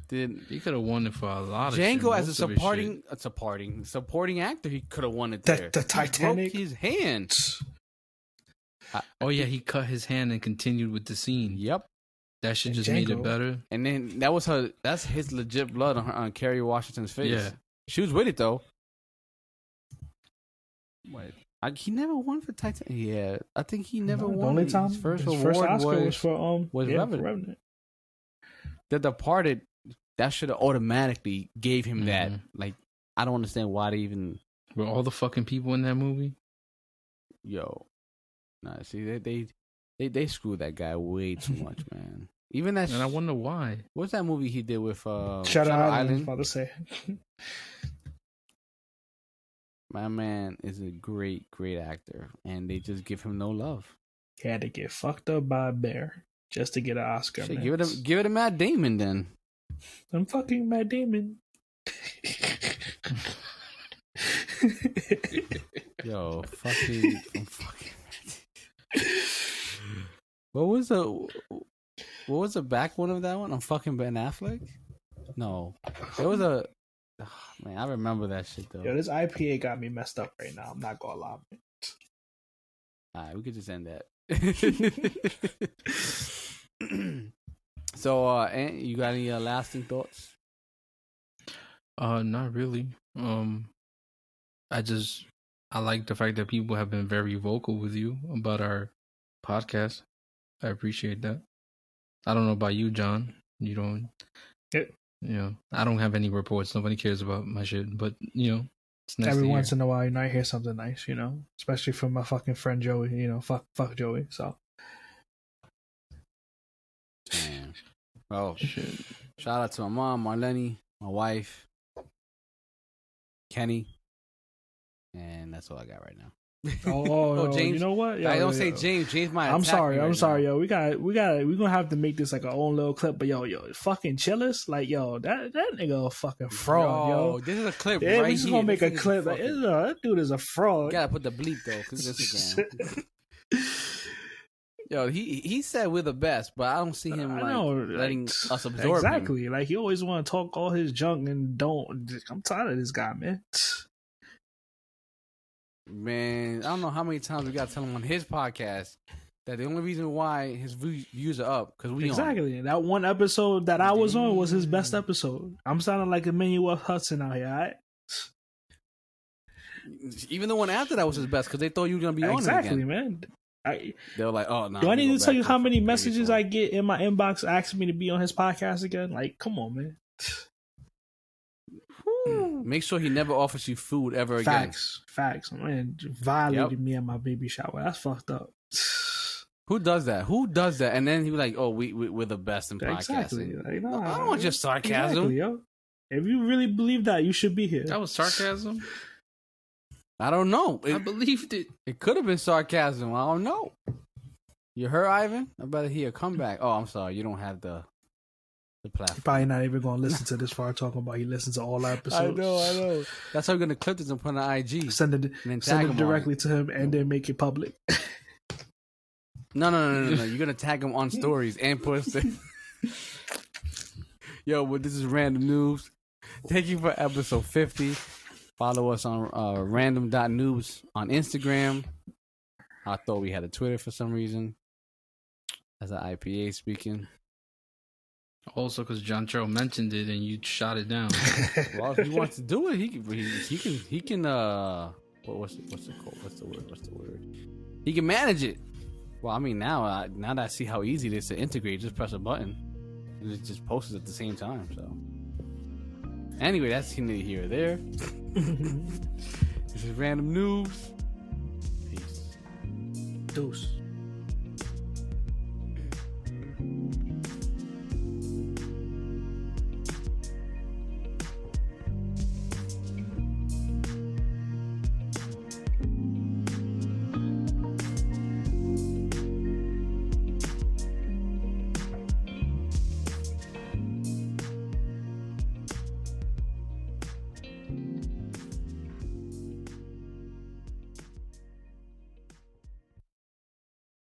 Did He could have won it for a lot of shit, as a most of his supporting, a supporting, supporting actor, he could have won it The- there. the He broke Titanic. his hand. shit. Oh yeah, he cut his hand and continued with the scene. Yep. That shit And just made it better. And then that was her. That's his legit blood on her, on Kerry Washington's face. Yeah. She was with it though. Wait, I, he never won for Titan. Yeah, I think he never No, won. The only His time first his first Oscar was, was, for um was yeah, Revenant. Revenant. The Departed. That should have automatically gave him that. Mhm. Like, I don't understand why they even. Were all the fucking people in that movie? Yo, nah. See, they they they, they screwed that guy way [laughs] too much, man. Even that. And I wonder why. what's that movie he did with uh, Shutter Island. I was Island? about to say. [laughs] My man is a great, great actor, and they just give him no love. he had to get fucked up by a bear just to get an Oscar. Shit, give it a give it a Matt Damon then. I'm fucking Matt Damon. [laughs] Yo, fucking, I'm fucking. [laughs] What was the what was the back one of that one? I'm fucking Ben Affleck. No, there was a [sighs] man. I remember that shit though. Yo, this IPA got me messed up right now. I'm not gonna lie. Man. All right, we could just end that. [laughs] so, uh, Ant, you got any uh, lasting thoughts? Uh, not really. Um, I just I like the fact that people have been very vocal with you about our podcast. I appreciate that. I don't know about you, John. You don't. Yeah. You know, I don't have any reports. Nobody cares about my shit. But you know, it's nice Every to once hear. in a while, you know, I hear something nice, you know, especially from my fucking friend Joey. You know, fuck, fuck Joey. So Damn. Oh, Shit. shout out to my mom, Marlene, my wife, Kenny, and that's all I got right now. Oh, [laughs] oh, James. You know what? Yo, I don't yo, say yo. James. James might. I'm sorry. I'm right sorry, now. yo. We got. We got. We gonna have to make this like our own little clip. But yo, yo, fucking chillers. Like yo, that that nigga a fucking fraud, yo. This is a clip Yeah, right we just here. gonna make This a clip. Like, uh, that dude is a fraud. You gotta put the bleep though, because. [laughs] Yo, he he said we're the best, but I don't see him like know, letting like, us absorb him. exactly. Like he always want to talk all his junk and don't. I'm tired of this guy, man. Man, I don't know how many times we got to tell him on his podcast that the only reason why his views are up because we on. Exactly. That one episode that I was on was his best episode. I'm sounding like Emmanuel Hudson out here. Right? Even the one after that was his best because they thought you were gonna be on Exactly, man. I, They were like, "Oh no." do I need to tell you how many messages I get in my inbox asking me to be on his podcast again? Like, come on, man. Make sure he never offers you food ever again. Facts, facts. Man, violated Yep. me at my baby shower. That's fucked up. Who does that? Who does that? And then he was like, "Oh, we, we we're the best in podcasting." Exactly. Like, nah, I don't want your sarcasm. Exactly, yo. If you really believe that, you should be here. That was sarcasm. [laughs] I don't know. I believed it. it could have been sarcasm. I don't know. You heard Ivan? I better hear a comeback. Oh, I'm sorry. You don't have the the platform. probably not even going to listen to this far talking about he listens to all our episodes. I know. I know. That's how we're gonna clip this and put on IG. Send it, And send it directly to him and then make it public. No, no, no, no, no. You're gonna tag him on stories and post it. [laughs] Yo, well, this is Random Noobs. Thank you for episode 50. Follow us on uh, random.noobs on Instagram. I thought we had a Twitter for some reason. That's an IPA speaking. Also, because John Cho mentioned it and you shot it down. [laughs] well, if he wants to do it, he can. He, he can. He can. Uh, what, what's it, what's it called? What's the word? What's the word? He can manage it. Well, I mean, now I, now that I see how easy it is to integrate, just press a button, and it just posts at the same time. So, anyway, that's neither here or there. [laughs] this is Random Noobs. Peace. Deuce.